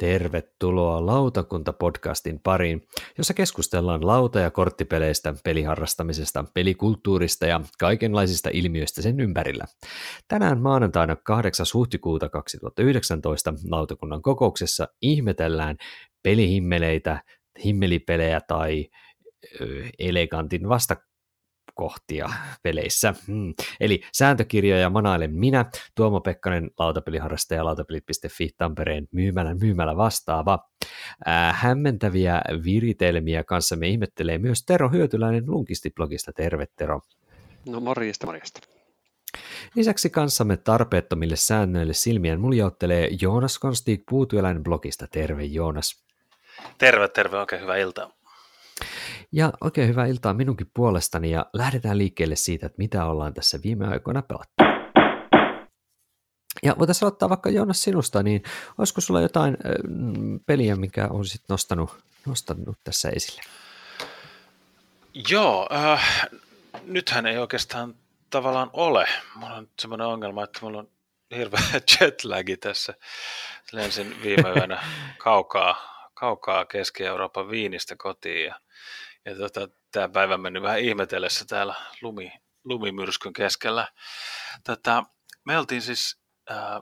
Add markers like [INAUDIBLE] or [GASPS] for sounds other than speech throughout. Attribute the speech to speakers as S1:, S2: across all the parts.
S1: Tervetuloa Lautakunta-podcastin pariin, jossa keskustellaan lauta- ja korttipeleistä, peliharrastamisesta, pelikulttuurista ja kaikenlaisista ilmiöistä sen ympärillä. Tänään maanantaina 8. huhtikuuta 2019 lautakunnan kokouksessa ihmetellään pelihimmeleitä, himmelipelejä tai elegantin vasta kohtia peleissä. Hmm. Eli sääntökirjoja manailen minä, Tuomo Pekkanen, lautapeliharrastaja, lautapelit.fi, Tampereen myymälä, myymälä vastaava. Äh, hämmentäviä viritelmiä kanssa me ihmettelee myös Tero Hyötyläinen Lunkisti-blogista. Terve Tero.
S2: No morjesta, morjesta.
S1: Lisäksi kanssamme tarpeettomille säännöille silmien muljauttelee Joonas Konstig Puutyöläinen blogista. Terve Joonas.
S3: Terve, terve, oikein hyvää iltaa.
S1: Ja oikein hyvää iltaa minunkin puolestani ja lähdetään liikkeelle siitä, että mitä ollaan tässä viime aikoina pelattu. Ja voitaisiin aloittaa vaikka Joonas sinusta, niin olisiko sulla jotain peliä, mikä olisit nostanut, nostanut tässä esille?
S3: Joo, äh, nythän ei oikeastaan tavallaan ole. Mulla on semmoinen ongelma, että mulla on hirveä [LAUGHS] jetlagi tässä. Lensin viime yönä [LAUGHS] kaukaa, kaukaa Keski-Euroopan Viinistä kotiin ja ja tota, tämä päivä mennyt vähän ihmetellessä täällä lumi, lumimyrskyn keskellä. Tota, me oltiin siis äh,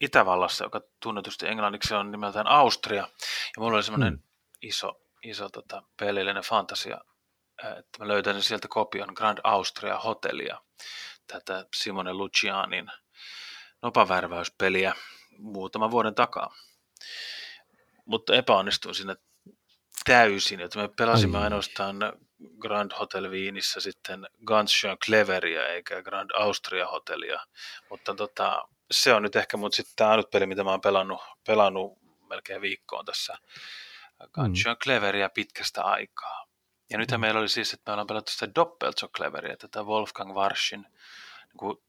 S3: Itävallassa, joka tunnetusti englanniksi on nimeltään Austria, ja mulla oli semmoinen hmm. iso, iso tota, pelillinen fantasia, että mä löytäisin sieltä kopion Grand Austria Hotellia, tätä Simone Lucianin nopavärväyspeliä muutaman vuoden takaa. Mutta epäonnistuin siinä täysin, että me pelasimme Ai. ainoastaan Grand Hotel Viinissä sitten Gunsjön Cleveria eikä Grand Austria Hotelia, mutta tota, se on nyt ehkä mun sitten tämä ainut peli, mitä mä oon pelannut, pelannut melkein viikkoon tässä Gunsjön mm. Cleveria pitkästä aikaa. Ja nythän mm. meillä oli siis, että me ollaan pelattu sitä Doppelzo Cleveria, tätä Wolfgang Warschin niin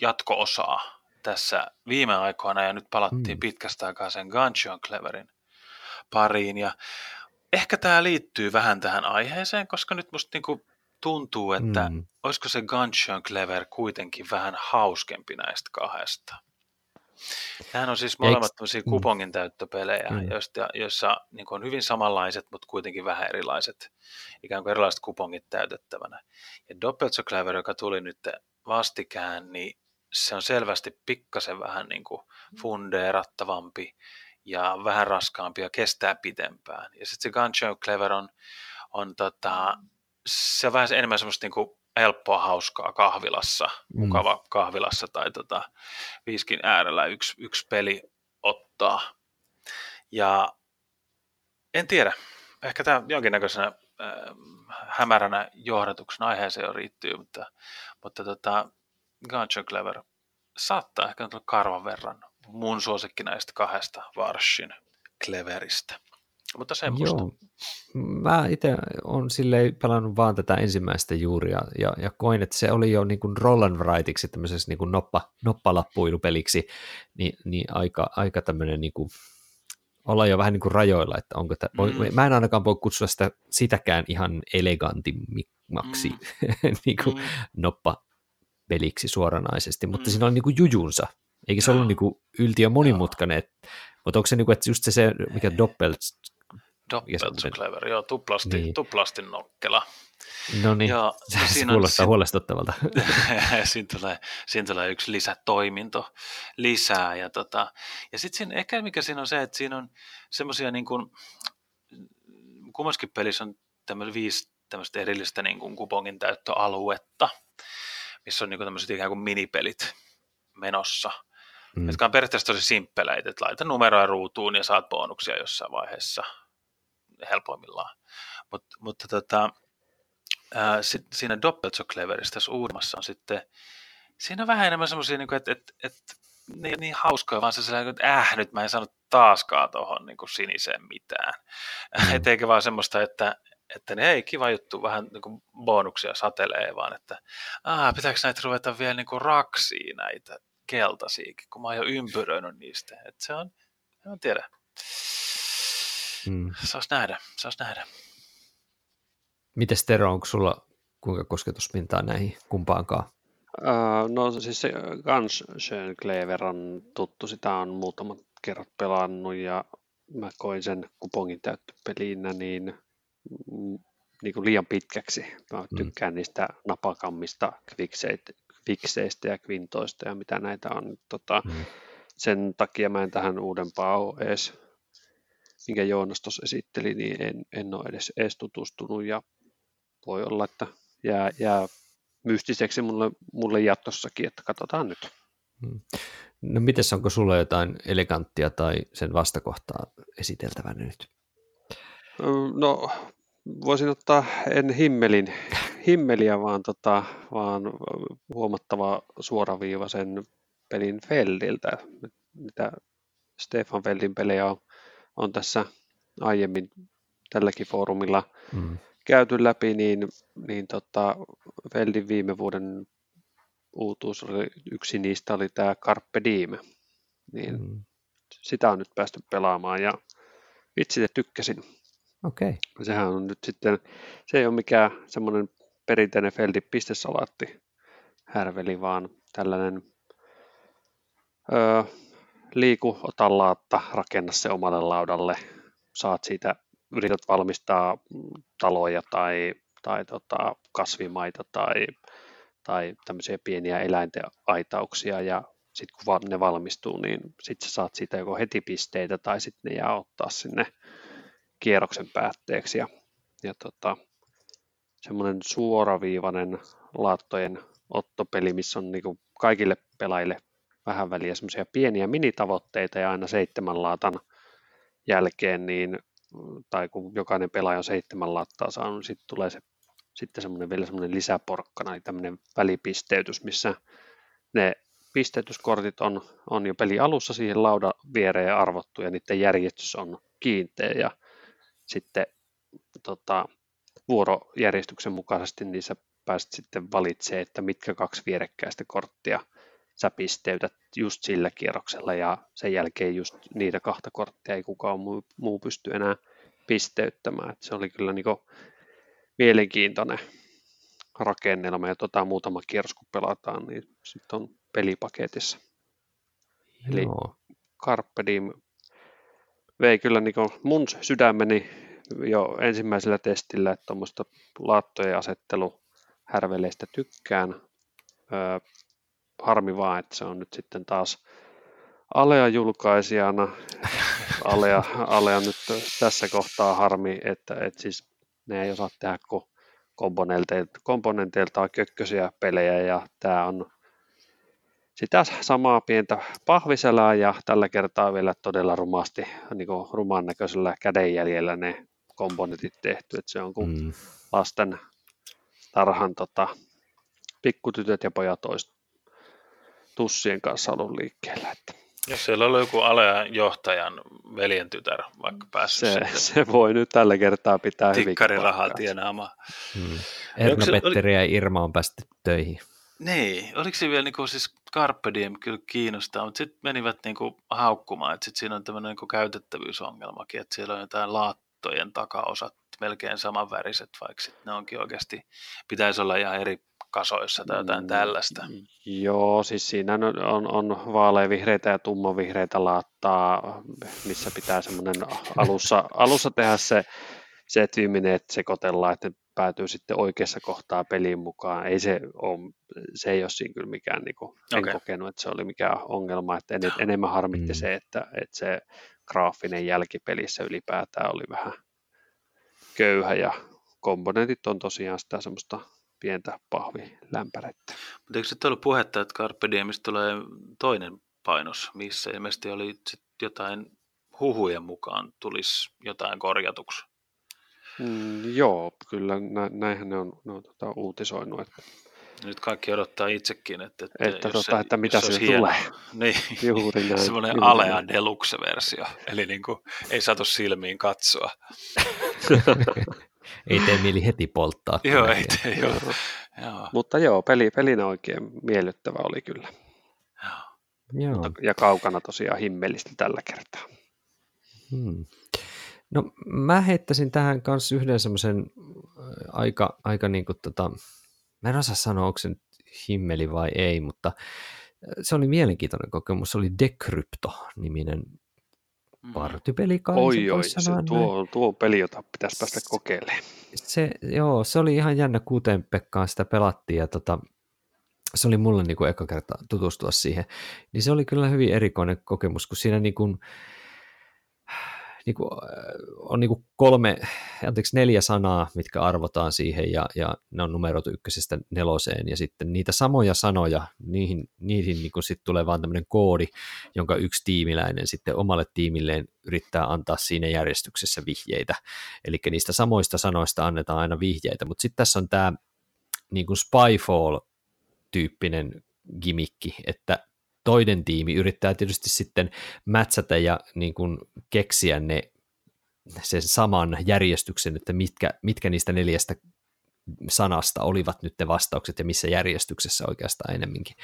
S3: jatko-osaa tässä viime aikoina, ja nyt palattiin mm. pitkästä aikaa sen Gunsjön Cleverin pariin, ja ehkä tämä liittyy vähän tähän aiheeseen, koska nyt musta niinku tuntuu, että mm. olisiko se Gunshot Clever kuitenkin vähän hauskempi näistä kahdesta. Tämähän on siis molemmat tämmöisiä mm. kupongin täyttöpelejä, mm. joista, joissa niin on hyvin samanlaiset, mutta kuitenkin vähän erilaiset, ikään kuin erilaiset kupongit täytettävänä. Ja Doppelzo Clever, joka tuli nyt vastikään, niin se on selvästi pikkasen vähän niin kuin fundeerattavampi ja vähän raskaampi ja kestää pitempään. Ja sitten se Guncho Clever on, on tota, se on vähän enemmän semmoista niin kuin helppoa, hauskaa kahvilassa, mm. mukava kahvilassa tai tota, viiskin äärellä yksi, yksi peli ottaa. Ja en tiedä, ehkä tämä jonkinnäköisenä äh, hämäränä johdatuksena aiheeseen jo riittyy, mutta, mutta tota, Guncho Clever saattaa ehkä olla karvan verran mun suosikki näistä kahdesta Varshin Cleveristä. Mutta semmoista. Joo.
S1: Mä itse olen silleen pelannut vaan tätä ensimmäistä juuria ja, ja koin, että se oli jo niin kuin roll and writeiksi, tämmöisessä niin kuin noppa, noppalappuilupeliksi, niin, niin aika, aika tämmöinen niin kuin, olla jo vähän niin kuin rajoilla, että onko tämä, mm. mä en ainakaan voi kutsua sitä sitäkään ihan elegantimmaksi mm. [LAUGHS] niin kuin mm. noppa peliksi suoranaisesti, mutta mm. siinä on niin kuin jujunsa eikä se ollut niinku yltiö monimutkainen, mutta onko se niinku, että just se, se mikä Doppelt...
S3: Doppelt clever, joo, tuplasti, niin. tuplasti nokkela.
S1: No niin, ja [LAUGHS] se, se kuulostaa siinä, huolestuttavalta. [LAUGHS] [LAUGHS]
S3: siinä, tulee, siinä tulee yksi lisätoiminto lisää. Ja, tota, ja sitten siinä, ehkä mikä siinä on se, että siinä on semmoisia niin kuin, kummaskin pelissä on tämmöistä viisi tämmöistä erillistä niin kuin kupongin täyttöaluetta, missä on niin kuin tämmöiset ikään kuin minipelit menossa – mm. jotka on periaatteessa tosi simppeleitä, että laita numeroja ruutuun ja saat bonuksia jossain vaiheessa helpoimmillaan. Mut, mutta tota, ää, sit, siinä Doppelzo Cleverissa tässä uudemmassa on sitten, siinä on vähän enemmän semmoisia, niin että et, et, niin, niin hauskoja, vaan se sellainen, että äh, nyt mä en saanut taaskaan tuohon niin siniseen mitään. Mm. [LAUGHS] Et eikä vaan semmoista, että, että ne ei kiva juttu, vähän niin kuin bonuksia satelee, vaan että ah, pitääkö näitä ruveta vielä niin kuin raksiin näitä keltaisiakin, kun mä oon jo ympyröinyt niistä. Et se on, en tiedä. Mm. Saas nähdä, saas nähdä.
S1: Mites Tero, onko sulla kuinka kosketuspintaa näihin kumpaankaan?
S2: Uh, no siis se Guns Clever on tuttu, sitä on muutamat kerrat pelannut ja mä koin sen kupongin täyttöpelinä niin, mm, niin kuin liian pitkäksi. Mä mm. tykkään mm. niistä napakammista kvikseistä ja kvintoista ja mitä näitä on. Tota, mm. Sen takia mä en tähän uudempaa ole edes, minkä Joonas tuossa esitteli, niin en, en ole edes, edes tutustunut ja voi olla, että jää, jää mystiseksi mulle, mulle jatkossakin, että katsotaan nyt.
S1: Hmm. No mites, onko sulla jotain eleganttia tai sen vastakohtaa esiteltävänä nyt?
S2: No voisin ottaa en himmelin, himmeliä, vaan, tota, vaan huomattava suoraviivaisen pelin Feldiltä, mitä Stefan Feldin pelejä on, on tässä aiemmin tälläkin foorumilla mm käyty läpi, niin, niin tota, Veldin viime vuoden uutuus oli, yksi niistä oli tämä Carpe Diem. Niin mm. Sitä on nyt päästy pelaamaan ja vitsi, tykkäsin.
S1: Okei. Okay.
S2: Sehän on nyt sitten, se ei ole mikään semmoinen perinteinen Feldin pistesalaatti härveli, vaan tällainen öö, liiku, ota laatta, rakenna se omalle laudalle, saat siitä yrität valmistaa taloja tai, tai tota, kasvimaita tai, tai tämmöisiä pieniä eläinten aitauksia ja sitten kun ne valmistuu, niin sitten saat siitä joko heti pisteitä tai sitten ne jää ottaa sinne kierroksen päätteeksi. Ja, ja tota, semmoinen suoraviivainen laattojen ottopeli, missä on niinku kaikille pelaajille vähän väliä semmoisia pieniä minitavoitteita ja aina seitsemän laatan jälkeen, niin tai kun jokainen pelaaja on seitsemän lattaa saanut, niin sitten tulee se, sitten semmoinen vielä semmoinen lisäporkkana, eli tämmöinen välipisteytys, missä ne pisteytyskortit on, on jo peli alussa siihen laudan viereen arvottu ja niiden järjestys on kiinteä ja sitten tota, vuorojärjestyksen mukaisesti niin sä pääset sitten valitsemaan, että mitkä kaksi vierekkäistä korttia sä pisteytät just sillä kierroksella ja sen jälkeen just niitä kahta korttia ei kukaan muu, muu pysty enää pisteyttämään. Et se oli kyllä niin mielenkiintoinen rakennelma ja tota, muutama kierros kun pelataan, niin sitten on pelipaketissa. Eli Joo. Carpe Diem vei kyllä niin mun sydämeni jo ensimmäisellä testillä, että tuommoista laattojen asettelu härveleistä tykkään. Öö, harmi vaan, että se on nyt sitten taas Alea julkaisijana. [LAUGHS] Alea, Alea nyt tässä kohtaa harmi, että, että siis ne ei osaa tehdä kuin komponenteilta, komponenteilta kökkösiä pelejä ja tämä on sitä samaa pientä pahviselää ja tällä kertaa vielä todella rumasti, niin kuin ruman näköisellä kädenjäljellä ne komponentit tehty, että se on kuin mm. lasten tarhan tota, pikkutytöt ja pojat olisi tussien kanssa ollut liikkeellä. Että.
S3: Jos siellä on joku Alean johtajan veljen tytär vaikka päässyt
S2: se, se voi nyt tällä kertaa pitää hyvin.
S3: rahaa tienaamaan.
S1: Hmm. Erno Petteri oli... ja Irma on päästy töihin.
S3: Niin, oliko se vielä niin kuin, siis Carpe Diem kyllä kiinnostaa, mutta sitten menivät niin kuin, haukkumaan, että sitten siinä on tämmöinen niin käytettävyysongelmakin, että siellä on jotain laattojen takaosat melkein samanväriset, vaikka sitten ne onkin oikeasti, pitäisi olla ihan eri kasoissa tai jotain mm, tällaista.
S2: Joo, siis siinä on, on, on vaaleavihreitä ja tummanvihreitä laattaa, missä pitää semmoinen alussa, alussa tehdä se, se että viimeinen, että sekoitellaan, että ne päätyy sitten oikeassa kohtaa peliin mukaan. Ei se, ole, se ei ole siinä kyllä mikään, niin kuin, en okay. kokenut, että se oli mikään ongelma. Että en, enemmän harmitti mm. se, että, että se graafinen jälkipelissä ylipäätään oli vähän köyhä ja komponentit on tosiaan sitä semmoista pientä pahvilämpärettä.
S3: Mutta eikö sitten ollut puhetta, että Carpe Diemistä tulee toinen painos, missä ilmeisesti oli sit jotain huhujen mukaan tulisi jotain korjatuksi?
S2: Mm, joo, kyllä nä, näinhän ne on, ne on tota, uutisoinut. Että...
S3: Nyt kaikki odottaa itsekin, että,
S2: että, että, jos tota, se, että mitä se tulee. [LAUGHS]
S3: Niin, Juuri [LAUGHS] näin. Semmoinen Alea Deluxe-versio, eli niin kuin, ei saatu silmiin katsoa. [LAUGHS]
S1: ei tee mieli heti polttaa.
S3: joo, ei tee, joo. joo.
S2: Mutta joo, peli, pelinä oikein miellyttävä oli kyllä.
S1: Joo.
S2: Mutta, ja kaukana tosiaan himmelistä tällä kertaa.
S1: Hmm. No mä heittäisin tähän kanssa yhden semmoisen äh, aika, aika niin kuin tota, mä en osaa sanoa, onko se nyt himmeli vai ei, mutta äh, se oli mielenkiintoinen kokemus. Se oli Decrypto-niminen
S3: Mm.
S1: partypeli kai,
S2: Oi, oi, se,
S1: näin.
S2: tuo, tuo peli, jota pitäisi päästä kokeilemaan.
S1: se, joo, se oli ihan jännä, kuuteen Pekkaan sitä pelattiin ja tota, se oli mulle niin kuin eka kerta tutustua siihen, niin se oli kyllä hyvin erikoinen kokemus, kun siinä niin kuin, niin kuin, äh, on niin kuin kolme, anteeksi neljä sanaa, mitkä arvotaan siihen ja, ja ne on numeroitu ykkösestä neloseen ja sitten niitä samoja sanoja, niihin, niihin niin sitten tulee vaan tämmöinen koodi, jonka yksi tiimiläinen sitten omalle tiimilleen yrittää antaa siinä järjestyksessä vihjeitä. Eli niistä samoista sanoista annetaan aina vihjeitä, mutta sitten tässä on tämä niin kuin Spyfall-tyyppinen gimikki, että toinen tiimi yrittää tietysti sitten mätsätä ja niin kuin keksiä ne sen saman järjestyksen, että mitkä, mitkä niistä neljästä sanasta olivat nyt ne vastaukset ja missä järjestyksessä oikeastaan enemminkin.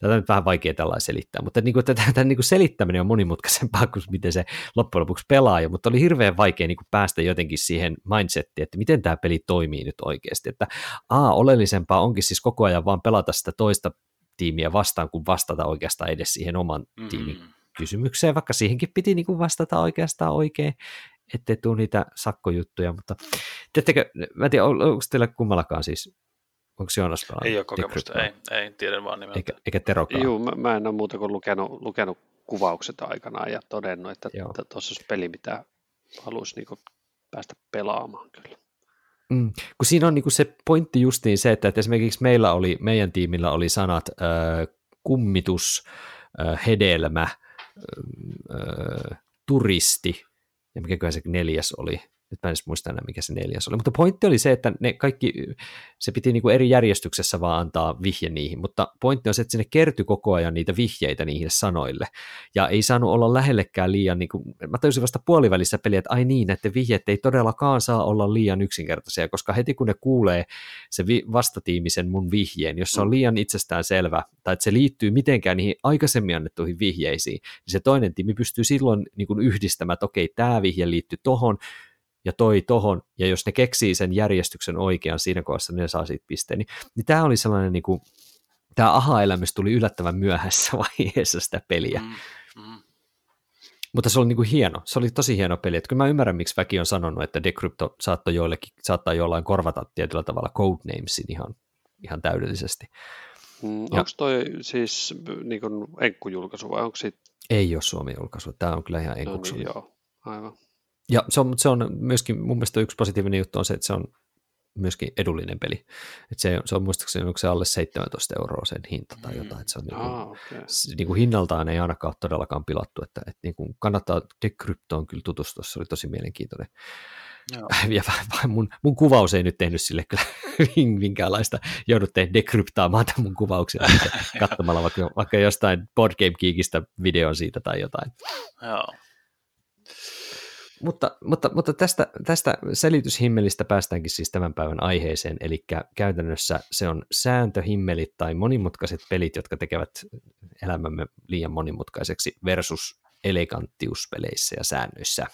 S1: Tätä on nyt vähän vaikea tällä selittää, mutta niin kuin, tämän niin kuin selittäminen on monimutkaisempaa kuin miten se loppujen lopuksi pelaa, jo, mutta oli hirveän vaikea niin kuin päästä jotenkin siihen mindsettiin, että miten tämä peli toimii nyt oikeasti, että a, oleellisempaa onkin siis koko ajan vaan pelata sitä toista tiimiä vastaan, kuin vastata oikeastaan edes siihen oman tiimin
S3: Mm.
S1: kysymykseen, vaikka siihenkin piti niin kuin vastata oikeastaan oikein, ettei tule niitä sakkojuttuja, mutta teettekö, mä en tiedä, on- onko teillä kummallakaan siis, onko Joonas
S3: Ei ole kokemusta,
S1: Decryptoa?
S3: ei, ei, tiedän vaan nimeltä.
S1: Eikä, eikä Terokaan.
S2: Joo, mä, mä en ole muuta kuin lukenut, lukenut kuvaukset aikanaan ja todennut, että tuossa olisi peli, mitä haluaisi niinku päästä pelaamaan kyllä.
S1: Mm, kun siinä on niinku se pointti justiin se, että, että esimerkiksi meillä oli, meidän tiimillä oli sanat äh, kummitus, äh, hedelmä, äh, turisti, ja mikäköhän se neljäs oli, nyt mä en edes muista enää mikä se neljäs oli, mutta pointti oli se, että ne kaikki, se piti niinku eri järjestyksessä vaan antaa vihje niihin, mutta pointti on se, että sinne kertyi koko ajan niitä vihjeitä niihin sanoille, ja ei saanut olla lähellekään liian, niin kuin, mä tajusin vasta puolivälissä peliä, että ai niin, että vihjeet ei todellakaan saa olla liian yksinkertaisia, koska heti kun ne kuulee se vi- vastatiimisen mun vihjeen, jos se on
S2: Mm.
S1: liian itsestään selvä, tai että se liittyy mitenkään niihin aikaisemmin annettuihin vihjeisiin, niin se toinen tiimi pystyy silloin niin kuin yhdistämään, että okei, tämä vihje liittyy tohon, ja toi tohon, ja jos ne keksii sen järjestyksen oikean siinä kohdassa, niin ne saa siitä pisteen. Niin, niin tämä oli sellainen, niin kuin, tämä aha-elämys tuli yllättävän myöhässä [LAUGHS] vaiheessa sitä peliä.
S3: Mm, mm.
S1: Mutta se oli niin kuin hieno, se oli tosi hieno peli. Että kyllä mä ymmärrän, miksi väki on sanonut, että Decrypto saattoi joillekin, saattaa jollain korvata tietyllä tavalla Codenamesin ihan, ihan täydellisesti.
S2: Mm, onko toi siis niin enkkujulkaisu vai onko siitä?
S1: Ei ole Suomen julkaisu, tämä on kyllä ihan
S2: No
S1: enkuksi.
S2: niin, joo, aivan.
S1: Ja se on, se on myöskin, mun mielestä yksi positiivinen juttu on se, että se on myöskin edullinen peli. Että se, se on muistaakseni, onko se alle 17 euroa sen hinta tai
S3: Mm.
S1: jotain. Että se on niin kuin,
S2: Ah, okay.
S1: niin kuin hinnaltaan ei ainakaan ole todellakaan pilattu, että, että niin kuin kannattaa Decryptoon kyllä tutustua, se oli tosi mielenkiintoinen.
S3: Joo. [LAUGHS]
S1: Ja mun, mun kuvaus ei nyt tehnyt sille kyllä [LAUGHS] minkäänlaista, joudutte dekryptaamaan tämän mun kuvauksen sitten [LAUGHS] katsomalla vaikka, vaikka jostain Board Game Geekistä videon siitä tai jotain.
S3: Joo.
S1: Mutta, mutta, mutta tästä, tästä selityshimmelistä päästäänkin siis tämän päivän aiheeseen, eli käytännössä se on sääntöhimmelit tai monimutkaiset pelit, jotka tekevät elämämme liian monimutkaiseksi versus eleganttius peleissä ja säännöissä.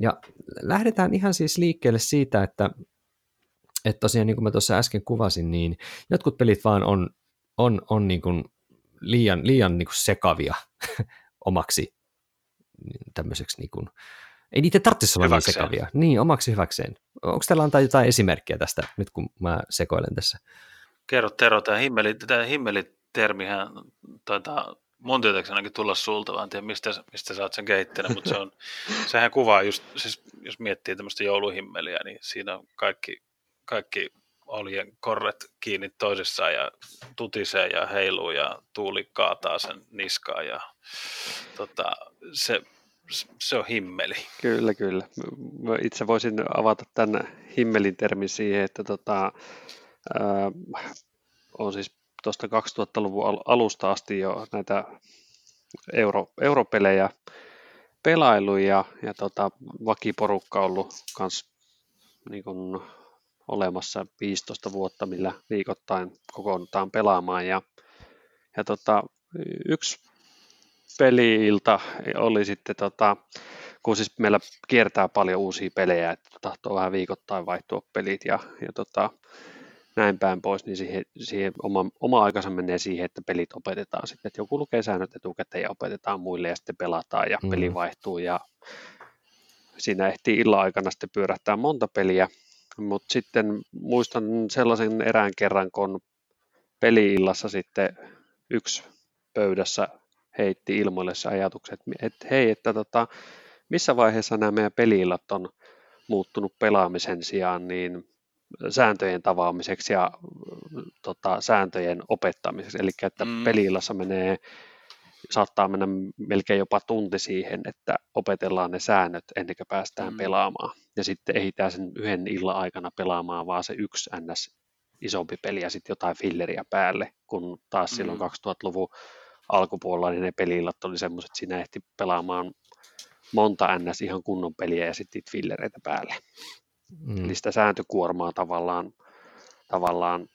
S1: Ja lähdetään ihan siis liikkeelle siitä, että, että tosiaan niin kuin mä tuossa äsken kuvasin, niin jotkut pelit vaan on, on, on niin kuin liian, liian niin kuin sekavia [LAUGHS] omaksi tämmöiseksi niin kuin, ei niitä tarvitsisi olla niin
S3: Hyväkseen.
S1: sekavia. Niin, omaksi hyväkseen. Onko teillä antaa jotain esimerkkiä tästä, nyt kun mä sekoilen tässä?
S3: Kerro Tero, tämä himmeli, tämä himmelitermihän taitaa mun tietääkseni ainakin tulla sulta, vaan en tiedä mistä, mistä sä oot sen kehittänyt, mutta se on, [LAUGHS] sehän kuvaa just, siis jos miettii tämmöistä jouluhimmeliä, niin siinä on kaikki, kaikki oljen korret kiinni toisessaan ja tutisee ja heiluu ja tuuli kaataa sen niskaan ja tota, se, se on himmeli.
S2: Kyllä, kyllä. Mä itse voisin avata tämän himmelin termin siihen, että tota, ää, on siis tuosta 2000-luvun al- alusta asti jo näitä euro, europelejä pelailu ja, ja tota, vakiporukka ollut kans niin kun, olemassa 15 vuotta, millä viikoittain kokoonnutaan pelaamaan ja, ja tota, yksi peliilta oli sitten, tota, kun siis meillä kiertää paljon uusia pelejä, että tahtoo vähän viikoittain vaihtua pelit ja, ja tota, näin päin pois, niin siihen, siihen oma, oma aikansa menee siihen, että pelit opetetaan sitten, että joku lukee säännöt etukäteen ja opetetaan muille ja sitten pelataan ja mm. peli vaihtuu ja siinä ehtii illan aikana sitten pyörähtää monta peliä, mutta sitten muistan sellaisen erään kerran, kun peliillassa sitten yksi pöydässä heitti ilmoille se ajatukset, että hei, että tota, missä vaiheessa nämä meidän peliillat on muuttunut pelaamisen sijaan niin sääntöjen tavaamiseksi ja tota, sääntöjen opettamiseksi. Eli että mm. peliillassa menee, saattaa mennä melkein jopa tunti siihen, että opetellaan ne säännöt ennen kuin päästään mm. pelaamaan. Ja sitten ehditään sen yhden illan aikana pelaamaan vaan se yksi ns isompi peli ja sitten jotain filleriä päälle, kun taas mm. silloin 2000-luvun alkupuolella niin ne pelillat oli semmoiset, että siinä ehti pelaamaan monta ns ihan kunnon peliä ja sitten fillereitä päälle. Mm. Eli sitä sääntökuormaa tavallaan, tavallaan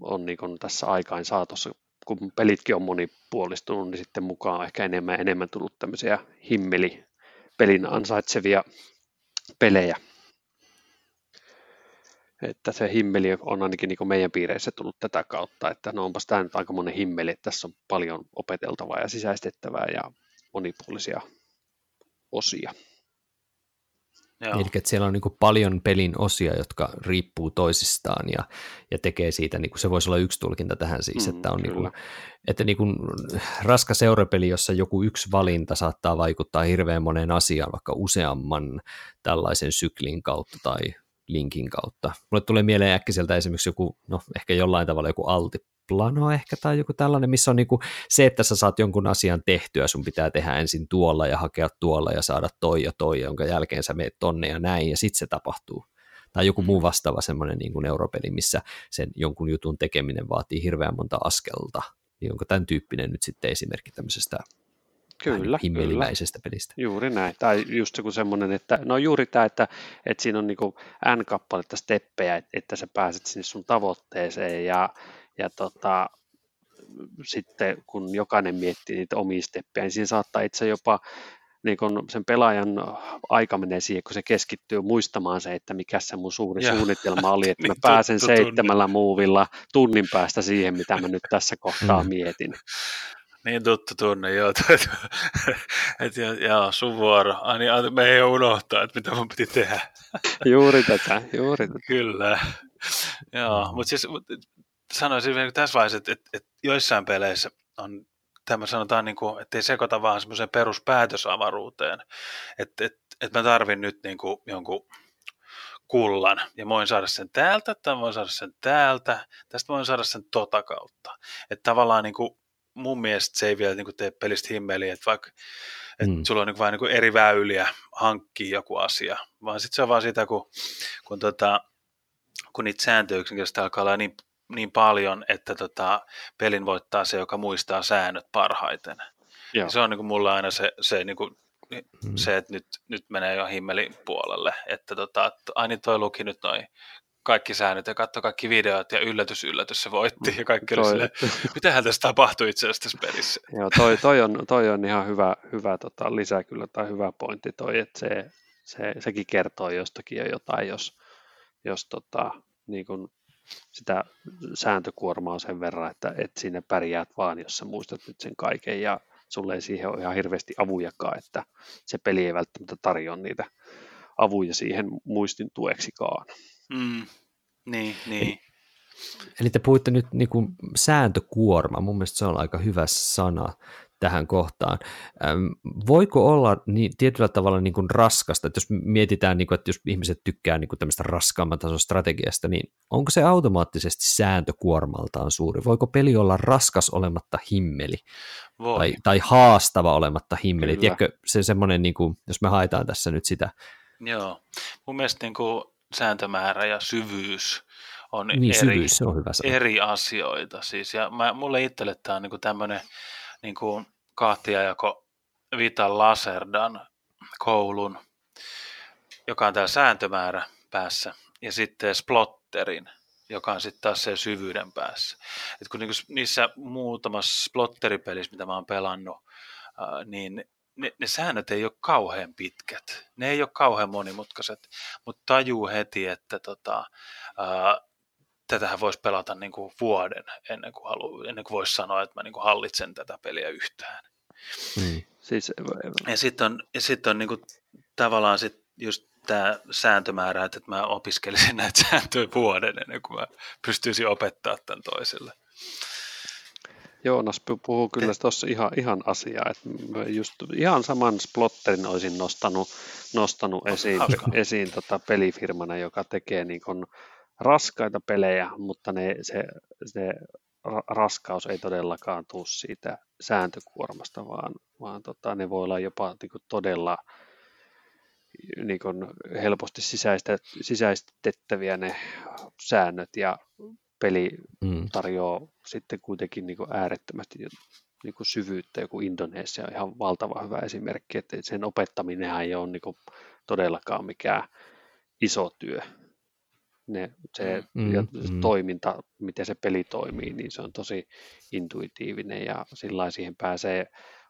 S2: on niin tässä aikain saatossa, kun pelitkin on monipuolistunut, niin sitten mukaan on ehkä enemmän enemmän tullut tämmöisiä himmeli pelin ansaitsevia pelejä. Että se himmeli on ainakin niin meidän piireissä tullut tätä kautta, että no onpas tämä nyt aika monen himmeli, että tässä on paljon opeteltavaa ja sisäistettävää ja monipuolisia osia.
S1: Joo. Eli että siellä on niin paljon pelin osia, jotka riippuu toisistaan ja, ja tekee siitä, niin kuin se voisi olla yksi tulkinta tähän siis, mm, että on niin kuin, että niin kuin raska seurapeli, jossa joku yksi valinta saattaa vaikuttaa hirveän moneen asiaan, vaikka useamman tällaisen syklin kautta tai linkin kautta. Mulle tulee mieleen äkkiseltä esimerkiksi joku, no ehkä jollain tavalla joku altiplano ehkä tai joku tällainen, missä on niinku se, että sä saat jonkun asian tehtyä, sun pitää tehdä ensin tuolla ja hakea tuolla ja saada toi ja toi, jonka jälkeen sä meet tonne ja näin ja sitten se tapahtuu. Tai joku muu vastaava semmoinen niin kuin neuropeli, missä sen jonkun jutun tekeminen vaatii hirveän monta askelta. Niin onko tämän tyyppinen nyt sitten esimerkki tämmöisestä Kyllä, himmelimäisestä kyllä. pelistä.
S2: Juuri näin. Tai just joku semmoinen, että no juuri tämä, että, että siinä on niin N-kappaletta steppejä, että sä pääset sinne sun tavoitteeseen ja, ja tota, sitten kun jokainen miettii niitä omia steppejä, niin siinä saattaa itse jopa niin kun sen pelaajan aika menee siihen, kun se keskittyy muistamaan se, että mikä se mun suuri ja. suunnitelma oli, että [LAUGHS] niin, mä pääsen seitsemällä muuvilla tunnin päästä siihen, mitä mä nyt tässä kohtaa mm. mietin.
S3: Niin tuttu tunne, joo. [LAUGHS] Että et, joo, sun vuoro. Ai niin, me ei unohtaa, että mitä mun piti tehdä.
S2: Juuri tätä, juuri tätä.
S3: Kyllä. Joo, mutta siis sanoisin vielä tässä vaiheessa, että, että, että joissain peleissä on tämä sanotaan, niin kuin, että ei sekoita vaan semmoiseen peruspäätösavaruuteen, että, että, että mä tarvin nyt niin kuin jonkun kullan, ja voin saada sen täältä, tai voin saada sen täältä, tästä voin saada sen tota kautta. Että tavallaan niin kuin, mun mielestä se ei vielä niin kuin tee pelistä himmeliä, että vaikka että mm. sulla on niin vain niin eri väyliä hankkia joku asia, vaan sitten se on vaan sitä, kun, kun, tota, kun niitä sääntöjä yksinkertaisesti alkaa olla niin, niin paljon, että tota, pelin voittaa se, joka muistaa säännöt parhaiten. Ja se on niin kuin mulla aina se, se, niin kuin, mm. se että nyt, nyt menee jo himmelin puolelle, että tota, aina toi luki nyt noin kaikki säännöt ja katsoi kaikki videot ja yllätys, yllätys se voitti ja kaikki toi, oli silleen, mitähän tässä tapahtui itse asiassa tässä pelissä.
S2: Joo, toi, toi, on, toi on ihan hyvä, hyvä tota, lisä kyllä tai hyvä pointti toi, että se, se, sekin kertoo jostakin jo jotain, jos, jos tota, niin kun sitä sääntökuormaa sen verran, että, että sinne pärjäät vaan, jos sä muistat nyt sen kaiken ja sulle ei siihen ole ihan hirveästi avujakaan, että se peli ei välttämättä tarjoa niitä avuja siihen muistin tueksikaan.
S3: Mm, niin, niin.
S1: Eli te puhuitte nyt niin kuin sääntökuorma, mun mielestä se on aika hyvä sana tähän kohtaan. Voiko olla niin, tietyllä tavalla niin kuin raskasta, että jos mietitään, niin kuin, että jos ihmiset tykkää niin kuin tämmöistä raskaamman tason strategiasta, niin onko se automaattisesti sääntökuormaltaan suuri? Voiko peli olla raskas olematta himmeli? Voi. Tai, tai haastava olematta himmeli? Tiedätkö, se semmoinen, niin kuin, jos me haetaan tässä nyt sitä.
S3: Joo, mun mielestä niin kuin sääntömäärä ja syvyys on,
S1: niin, eri, syvyys, se on hyvä
S3: eri asioita. Siis, ja mä, mulle itselle tämä on niin tämmöinen niin kahtiajako Vital Laserdan koulun, joka on tämä sääntömäärä päässä, ja sitten Splotterin, joka on sitten taas se syvyyden päässä. Et kun niinku niissä muutamassa Splotteripelissä, mitä mä oon pelannut, niin ne, ne säännöt ei ole kauhean pitkät. Ne ei ole kauhean monimutkaiset, mutta tajuu heti, että tota, tätähän voisi pelata niin kuin vuoden ennen kuin, halu, ennen kuin voisi sanoa, että mä niin kuin hallitsen tätä peliä yhtään.
S1: Mm.
S2: Siis,
S3: Ja sitten on, ja sit on niin kuin, tavallaan sit just tämä sääntömäärä, että mä opiskelisin näitä [LAUGHS] sääntöjä vuoden ennen kuin mä pystyisin opettaa tämän toiselle.
S2: Joonas puhuu kyllä tuossa ihan, ihan asiaa, että just ihan saman splotterin olisin nostanut, nostanut esiin, esiin tota pelifirmana, joka tekee niin kun raskaita pelejä, mutta ne, se, se raskaus ei todellakaan tule siitä sääntökuormasta, vaan, vaan tota, ne voi olla jopa niin kuin todella niin kuin helposti sisäistä, sisäistettäviä ne säännöt ja peli mm. tarjoaa sitten kuitenkin niin kuin äärettömästi niin kuin syvyyttä. Joku Indonesia on ihan valtava hyvä esimerkki, että sen opettaminen ei ole niin kuin todellakaan mikään iso työ. Ne, se, mm, ja se mm. toiminta, miten se peli toimii, niin se on tosi intuitiivinen ja sillä siihen pääsee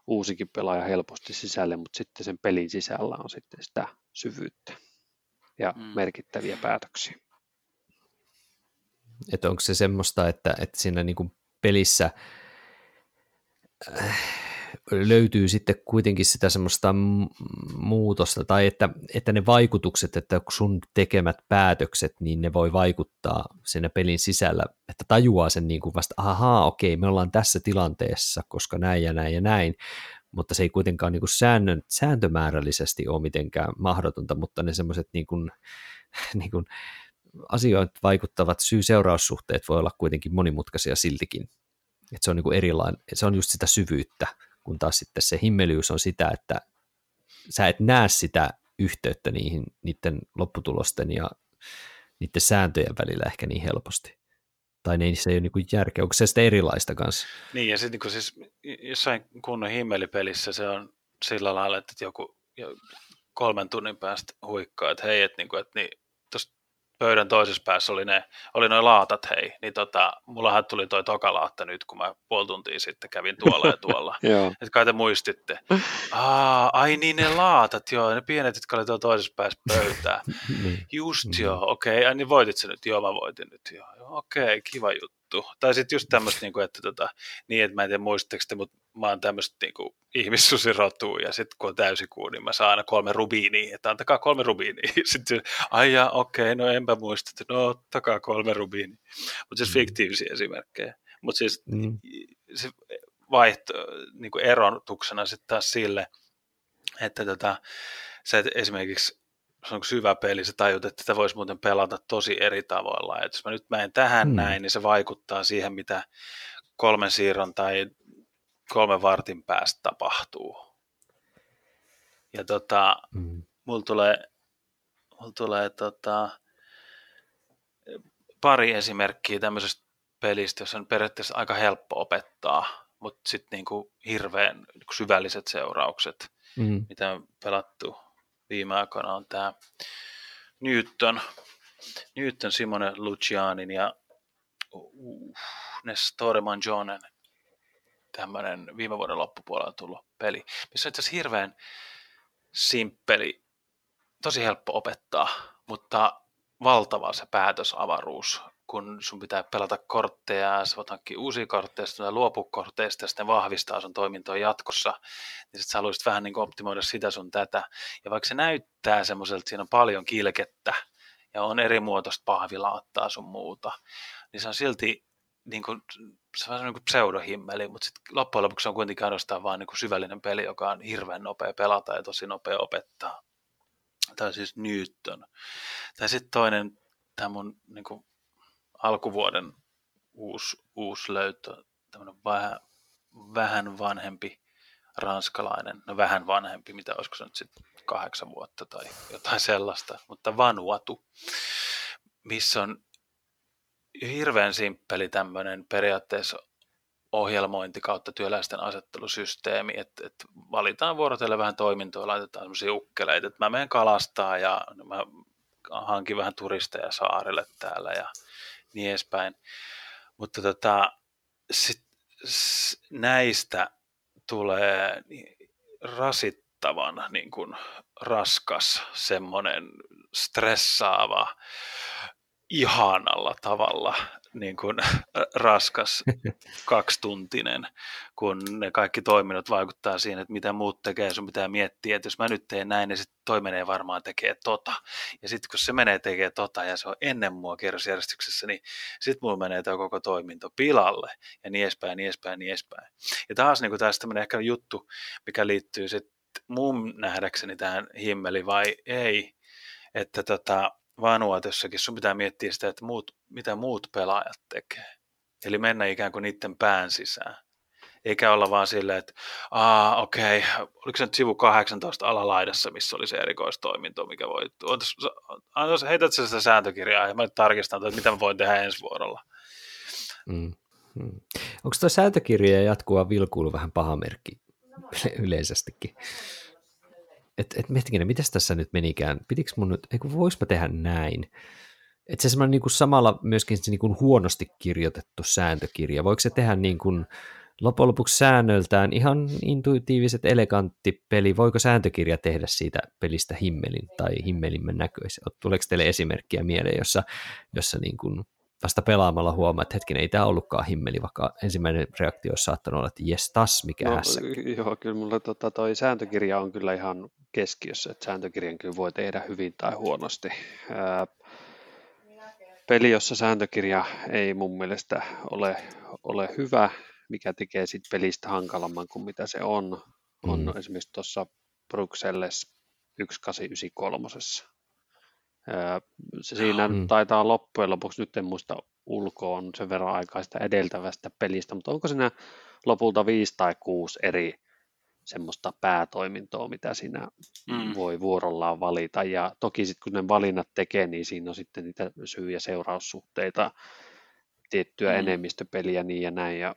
S2: uusikin pelaaja helposti sisälle, mutta sitten sen pelin sisällä on sitten sitä syvyyttä ja mm. merkittäviä päätöksiä.
S1: Että onko se semmoista, että, että siinä niin kuin pelissä äh, löytyy sitten kuitenkin sitä semmoista muutosta, tai että, että ne vaikutukset, että sun tekemät päätökset, niin ne voi vaikuttaa siinä pelin sisällä, että tajuaa sen niin kuin vasta, ahaa, okei, me ollaan tässä tilanteessa, koska näin ja näin ja näin, mutta se ei kuitenkaan niin kuin säännön, sääntömäärällisesti ole mitenkään mahdotonta, mutta ne semmoiset niin kuin, [LAUGHS] niin kuin asioit vaikuttavat syy-seuraussuhteet voi olla kuitenkin monimutkaisia siltikin. Että se on niin kuin erilainen, se on just sitä syvyyttä, kun taas sitten se himmeliys on sitä, että sä et näe sitä yhteyttä niihin, niiden lopputulosten ja niiden sääntöjen välillä ehkä niin helposti. Tai ne, se ei ole niin järkeä. Onko se sitten erilaista kanssa?
S3: Niin, ja sitten niin siis jossain kunnon himmelipelissä se on sillä lailla, että joku kolmen tunnin päästä huikkaa, että hei, että, niin kuin, että niin, pöydän toisessa päässä oli ne, oli noin laatat, hei, niin tota, mullahan tuli toi toka laatta nyt, kun mä puoli tuntia sitten kävin tuolla ja tuolla. [LAUGHS] että kai te muistitte. Aa, ai niin ne laatat, joo, ne pienet, jotka oli tuolla toisessa päässä pöytää. [LAUGHS] niin. Just mm. joo, okei, okay. niin voitit se nyt, joo mä voitin nyt, joo, okei, okay, kiva juttu. Tai sitten just tämmöistä, niin kuin, että tota, niin, että mä en tiedä muistatteko te, mutta mä oon tämmöistä niin kuin, ihmissusirotua ja sitten kun on täysikuu, niin mä saan aina kolme rubiinia, että antakaa kolme rubiinia. [LAUGHS] Sitten ai ja okei, okay, no enpä muista, että no ottakaa kolme rubiinia. Mutta siis mm. fiktiivisiä esimerkkejä. Mutta siis mm. se vaihto, niin kuin erotuksena sitten taas sille, että tota, se että esimerkiksi se on syvä peli, sä tajut, että tätä voisi muuten pelata tosi eri tavoilla. Et jos mä nyt menen tähän mm. näin, niin se vaikuttaa siihen, mitä kolmen siirron tai kolmen vartin päästä tapahtuu. Ja tota, mm. mulla tulee, mulla tulee tota, pari esimerkkiä tämmöisestä pelistä, jossa on periaatteessa aika helppo opettaa, mutta sitten niinku hirveän syvälliset seuraukset, mm. mitä on pelattu viime aikoina, on tämä Newton, Newton Simone Lucianin ja uh, Nestore Manjonen tämmöinen viime vuoden loppupuolella tullut peli, missä on itse asiassa hirveän simppeli, tosi helppo opettaa, mutta valtava se päätösavaruus, kun sun pitää pelata kortteja, sä voit hankkia uusia kortteja, sitten luopua kortteista ja sitten vahvistaa sun toimintoa jatkossa, niin sitten sä haluaisit vähän niin optimoida sitä sun tätä. Ja vaikka se näyttää semmoiselta, siinä on paljon kilkettä ja on eri muotoista pahvilaattaa sun muuta, niin se on silti niin kuin, se on niin kuin pseudohimmeli, mutta sitten loppujen lopuksi on kuitenkin ainoastaan vain niin kuin syvällinen peli, joka on hirveän nopea pelata ja tosi nopea opettaa. Tai siis Newton. Tai sitten toinen, tämä mun niin kuin alkuvuoden uusi, uusi löytö, tämmöinen vähän, vähän vanhempi ranskalainen, no vähän vanhempi, mitä olisiko se nyt sitten kahdeksan vuotta tai jotain sellaista, mutta Vanuatu, missä on hirveän simppeli tämmöinen periaatteessa ohjelmointi kautta työläisten asettelusysteemi, että, että valitaan vuorotelle vähän toimintoa, laitetaan semmoisia ukkeleita, että mä menen kalastaa ja mä hankin vähän turisteja saarelle täällä ja niin edespäin. Mutta tota, sit, näistä tulee rasittavan niin kuin raskas, semmoinen stressaava ihanalla tavalla niin kuin [LAUGHS] raskas kaksituntinen, kun ne kaikki toiminnot vaikuttaa siihen, että mitä muut tekee, sun pitää miettiä, että jos mä nyt teen näin, niin sitten toi menee varmaan tekee tota. Ja sitten kun se menee tekee tota ja se on ennen mua kierrosjärjestyksessä, niin sitten mulla menee tämä koko toiminto pilalle ja niin edespäin, niin edespäin, niin edespäin. Ja taas niin taas tämmöinen ehkä juttu, mikä liittyy sitten mun nähdäkseni tähän himmeli vai ei, että tota, vanuatossakin sun pitää miettiä sitä, että muut, mitä muut pelaajat tekee. Eli mennä ikään kuin niiden pään sisään. Eikä olla vaan silleen, että aa okei, okay. oliko se nyt sivu 18 alalaidassa, missä oli se erikoistoiminto, mikä voi... Antas, heität sitä sääntökirjaa ja mä tarkistan, että mitä mä voin tehdä ensi vuorolla.
S1: Mm. Mm. Onko tuo sääntökirja jatkuva vilkuilu vähän paha merkki [LAUGHS] yleisestikin? Että et miettikää, miten tässä nyt menikään, pitikö mun nyt, eikö vois mä tehdä näin? Että se semmoinen niin kuin samalla myöskin se niin kuin huonosti kirjoitettu sääntökirja, voiko se tehdä niin kuin loppujen lopuksi säännöltään ihan intuitiiviset, elegantti peli, voiko sääntökirja tehdä siitä pelistä himmelin tai himmelimmän näköisen? Tuleeko teille esimerkkiä mieleen, jossa, jossa niin kuin vasta pelaamalla huomaa, että hetken ei tämä ollutkaan himmeli, vaikka ensimmäinen reaktio olisi saattanut olla, että jes tas, mikä no,
S2: Joo, kyllä mulla tota, toi sääntökirja on kyllä ihan keskiössä, että sääntökirjan kyllä voi tehdä hyvin tai huonosti. Ää, peli, jossa sääntökirja ei mun mielestä ole, ole hyvä, mikä tekee sit pelistä hankalamman kuin mitä se on, on mm. esimerkiksi tuossa Bruxelles 1893. Se siinä mm. taitaa loppujen lopuksi, nyt en muista ulkoon sen verran aikaa sitä edeltävästä pelistä, mutta onko siinä lopulta viisi tai kuusi eri semmoista päätoimintoa, mitä siinä mm. voi vuorollaan valita. Ja toki sitten kun ne valinnat tekee, niin siinä on sitten niitä syy- ja seuraussuhteita, tiettyä mm. enemmistöpeliä niin ja näin ja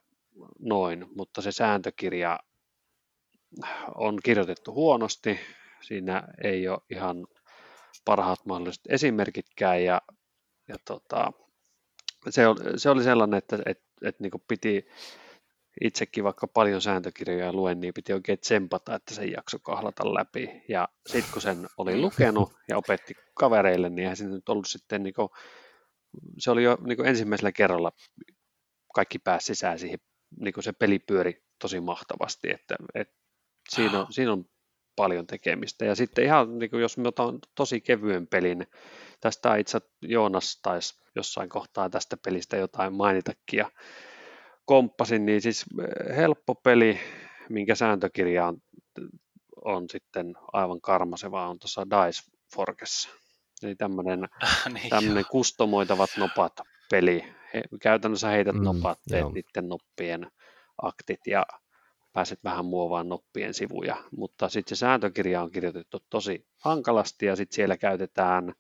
S2: noin. Mutta se sääntökirja on kirjoitettu huonosti, siinä ei ole ihan parhaat mahdolliset esimerkitkään ja, ja tota, se, oli, se oli sellainen, että et, et niin piti itsekin vaikka paljon sääntökirjoja luen, niin piti oikein tsempata, että sen jakso kahlata läpi. Ja sitten kun sen oli lukenut ja opetti kavereille, niin eihän se nyt ollut sitten, niin kuin, se oli jo niin kuin ensimmäisellä kerralla kaikki pääsi sisään siihen, niin kuin se peli pyöri tosi mahtavasti, että, että siinä, on, siinä on paljon tekemistä. Ja sitten ihan, niin kuin jos me otan tosi kevyen pelin, tästä itse Joonas taisi jossain kohtaa tästä pelistä jotain mainitakin, ja komppasin, niin siis eh, helppo peli, minkä sääntökirja on, on sitten aivan karmaseva, on tuossa Dice Forkessa. Eli tämmöinen, [LAUGHS] niin kustomoitavat nopat peli. He, käytännössä heität mm, nopat, teet joo. niiden noppien aktit ja pääset vähän muovaan noppien sivuja, mutta sitten se sääntökirja on kirjoitettu tosi hankalasti ja sitten siellä käytetään,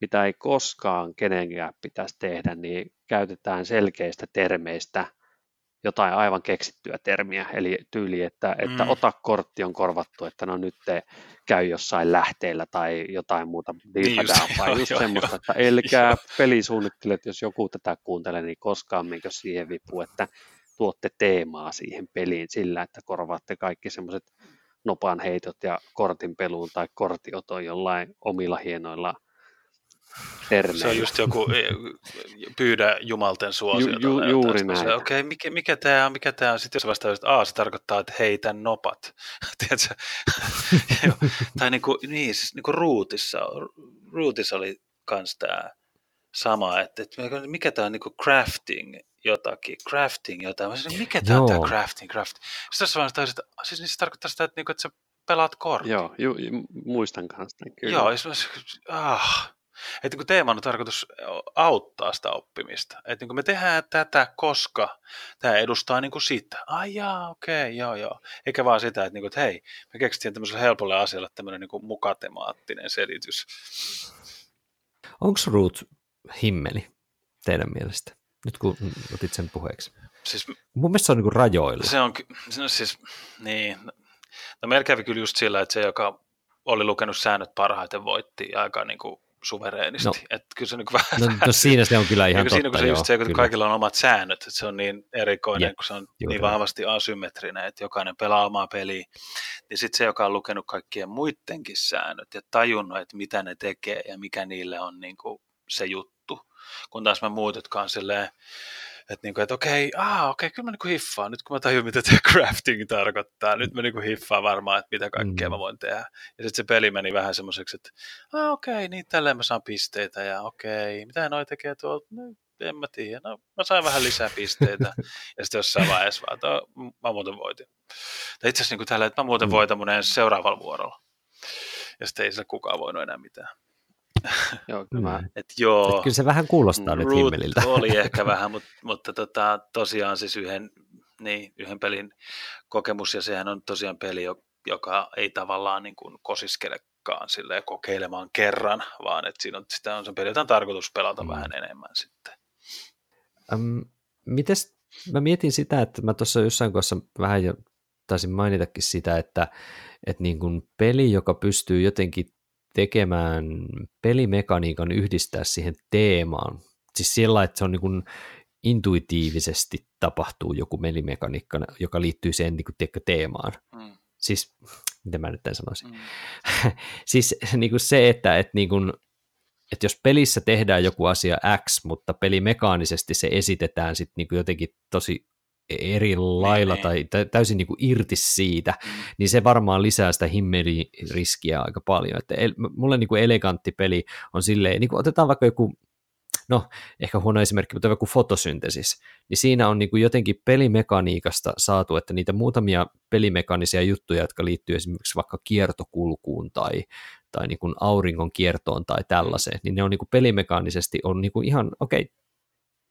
S2: mitä ei koskaan kenenkään pitäisi tehdä, niin käytetään selkeistä termeistä jotain aivan keksittyä termiä, eli tyyli, että, että mm. ota kortti on korvattu, että no nyt te käy jossain lähteellä tai jotain muuta niin just, joo, just joo, semmoista, joo. että elkää pelisuunnittelijat, jos joku tätä kuuntelee, niin koskaan menkö siihen vipu, että tuotte teemaa siihen peliin sillä, että korvaatte kaikki semmoiset nopan heitot ja kortin peluun tai kortioton jollain omilla hienoilla termeillä.
S3: Se on just joku e, pyydä jumalten suosiota. Ju, ju,
S2: juuri näin.
S3: Okei, okay, mikä, mikä tämä on, mikä tämä on? Sitten jos vastaa, että se tarkoittaa, että heitä nopat. [LAUGHS] tai niin kuin, niin, siis niin kuin ruutissa, ruutissa oli kans tämä sama, että, että mikä tämä on niin kuin crafting jotakin, crafting jotain. Mä sanoin, mikä tämä on tämä crafting, crafting? Sitten tässä vaiheessa että siis niin se tarkoittaa sitä, että, niin kuin, että sä pelaat kortin.
S2: Joo, ju, ju, muistan kanssa. Kyllä.
S3: Joo, ja ah, että kun teema on tarkoitus auttaa sitä oppimista. Että niin me tehdään tätä, koska tämä edustaa niin kuin sitä. Ai jaa, okei, okay, joo, joo. Eikä vaan sitä, että, niin kuin, että hei, me keksittiin tämmöiselle helpolle asialle tämmöinen niin kuin mukatemaattinen selitys.
S1: Onko Root himmeli teidän mielestä? Nyt kun otit sen puheeksi. Siis, Mun mielestä se on niin kuin rajoilla.
S3: Se on, no siis, niin. No meillä kävi kyllä just sillä, että se, joka oli lukenut säännöt parhaiten, voitti aika niin kuin suvereenisti. No, että kyllä se niin
S1: vähän, no, no, siinä se on kyllä ihan totta. Siinä
S3: kun se just se, kun kaikilla on omat säännöt, että se on niin erikoinen, Jep, kun se on niin vahvasti asymmetrinen, että jokainen pelaa omaa peliä, niin sitten se, joka on lukenut kaikkien muidenkin säännöt ja tajunnut, että mitä ne tekee ja mikä niille on niin kuin se juttu, juttu, kun taas mä muut, jotka on silleen, että, niinku, että okei, ah, okei, kyllä mä niinku hiffaan, nyt kun mä tajun, mitä tämä [LAUGHS] crafting tarkoittaa, nyt mä niinku hiffaan varmaan, että mitä kaikkea mm. mä voin tehdä. Ja sitten se peli meni vähän semmoiseksi, että ah, okei, niin tälleen mä saan pisteitä, ja okei, mitä noi tekee tuolta, no, en mä tiedä, no mä sain vähän lisää pisteitä, ja sitten jossain vaiheessa vaan, että mä muuten voitin. Tai itse asiassa niin kuin tällä, että mä muuten mm. voitan mun seuraavalla vuorolla. Ja sitten ei sillä kukaan voinut enää mitään. [LAUGHS]
S2: joo, kyllä.
S1: Mm. Et joo, Et kyllä se vähän kuulostaa nyt himmeliltä. [LAUGHS]
S3: oli ehkä vähän, mutta, mutta tota, tosiaan siis yhden, niin, yhden pelin kokemus, ja sehän on tosiaan peli, joka ei tavallaan niin kuin kosiskelekaan silleen kokeilemaan kerran, vaan että siinä on, sitä on sen peli, jota on tarkoitus pelata mm. vähän enemmän sitten.
S1: Um, mites, mä mietin sitä, että mä tuossa jossain kohdassa vähän jo taisin mainitakin sitä, että, että niin kuin peli, joka pystyy jotenkin tekemään pelimekaniikan yhdistää siihen teemaan, siis sillä, että se on niin kuin intuitiivisesti tapahtuu joku pelimekaniikka, joka liittyy siihen niin kuin, tiedätkö, teemaan. Mm. Siis, miten mä nyt tämän sanoisin? Mm. [LAUGHS] siis niin kuin se, että, että niin kuin, että jos pelissä tehdään joku asia X, mutta pelimekaanisesti se esitetään sitten niin jotenkin tosi eri lailla niin, niin. tai täysin niin kuin irti siitä, niin se varmaan lisää sitä himmeliriskiä aika paljon. Että el, mulle niin kuin elegantti peli on silleen, niin kuin otetaan vaikka joku, no ehkä huono esimerkki, mutta joku fotosyntesis, niin siinä on niin kuin jotenkin pelimekaniikasta saatu, että niitä muutamia pelimekanisia juttuja, jotka liittyy esimerkiksi vaikka kiertokulkuun tai, tai niin kuin auringon kiertoon tai tällaiseen, niin ne on niin kuin pelimekaanisesti on niin kuin ihan, okei, okay,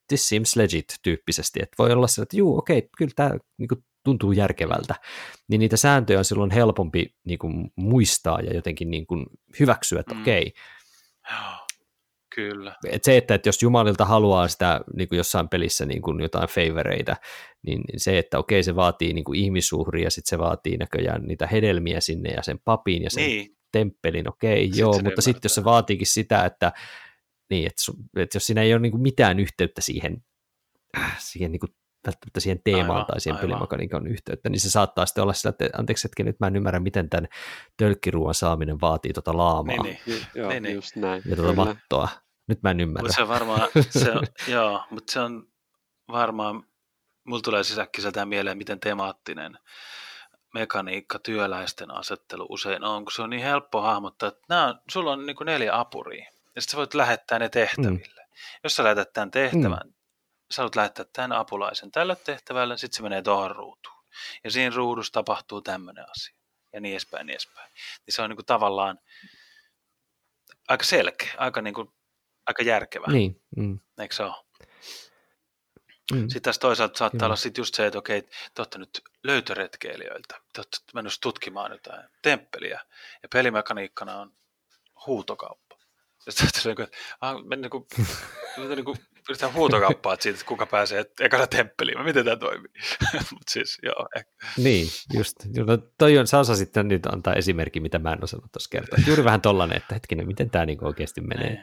S1: this seems legit tyyppisesti, että voi olla se, että juu, okei, okay, kyllä tämä niin kuin, tuntuu järkevältä, niin niitä sääntöjä on silloin helpompi niin kuin, muistaa ja jotenkin niin kuin, hyväksyä, että mm. okei. Okay.
S3: Kyllä.
S1: Et se, että, että jos Jumalilta haluaa sitä niin kuin jossain pelissä niin kuin jotain favoreita, niin se, että okei, se vaatii niin kuin ihmisuhria, sitten se vaatii näköjään niitä hedelmiä sinne ja sen papin ja sen niin. temppelin, okei, okay, joo, mutta sitten jos se vaatiikin sitä, että niin, että, että jos siinä ei ole niin kuin mitään yhteyttä siihen, äh, siihen niin kuin, välttämättä siihen teemaan aivan, tai siihen pelimekaniikan yhteyttä, niin se saattaa sitten olla sillä, että anteeksi hetken, nyt mä en ymmärrä, miten tämän tölkkiruoan saaminen vaatii tuota laamaa.
S2: Niin, niin. Joo, niin, niin. just näin.
S1: Ja tuota mattoa. Nyt mä en ymmärrä.
S3: Mutta se on varmaan, se on, [LAUGHS] joo, mutta se on varmaan, mulla tulee sisäkkiseltään mieleen, miten temaattinen mekaniikka, työläisten asettelu usein on, kun se on niin helppo hahmottaa, että nämä, sulla on niin kuin neljä apuria, ja sitten sä voit lähettää ne tehtäville. Mm. Jos sä lähetät tämän tehtävän, mm. sä voit lähettää tämän apulaisen tälle tehtävälle, sitten se menee tuohon ruutuun. Ja siinä ruudussa tapahtuu tämmöinen asia. Ja niin edespäin, niin edespäin. Niin se on niin kuin tavallaan aika selkeä, aika, niin kuin, aika järkevä.
S1: Niin. Mm.
S3: Eikö se ole? Mm. Sitten tässä toisaalta saattaa Kyllä. olla sit just se, että okei, te olette nyt löytöretkeilijöiltä, te olette menossa tutkimaan jotain temppeliä, ja pelimekaniikkana on huutokauppa. Sitten niin ah, me niin kuin, niin kuin, yritetään huutokauppaa siitä, että kuka pääsee ekana temppeliin, miten tämä toimii. [LAUGHS] Mutta siis, joo.
S1: Niin, just. No, toi on, sä osasit nyt antaa esimerkki, mitä mä en osannut tuossa kertoa. Juuri vähän tollainen, että hetkinen, miten tämä niin oikeasti menee.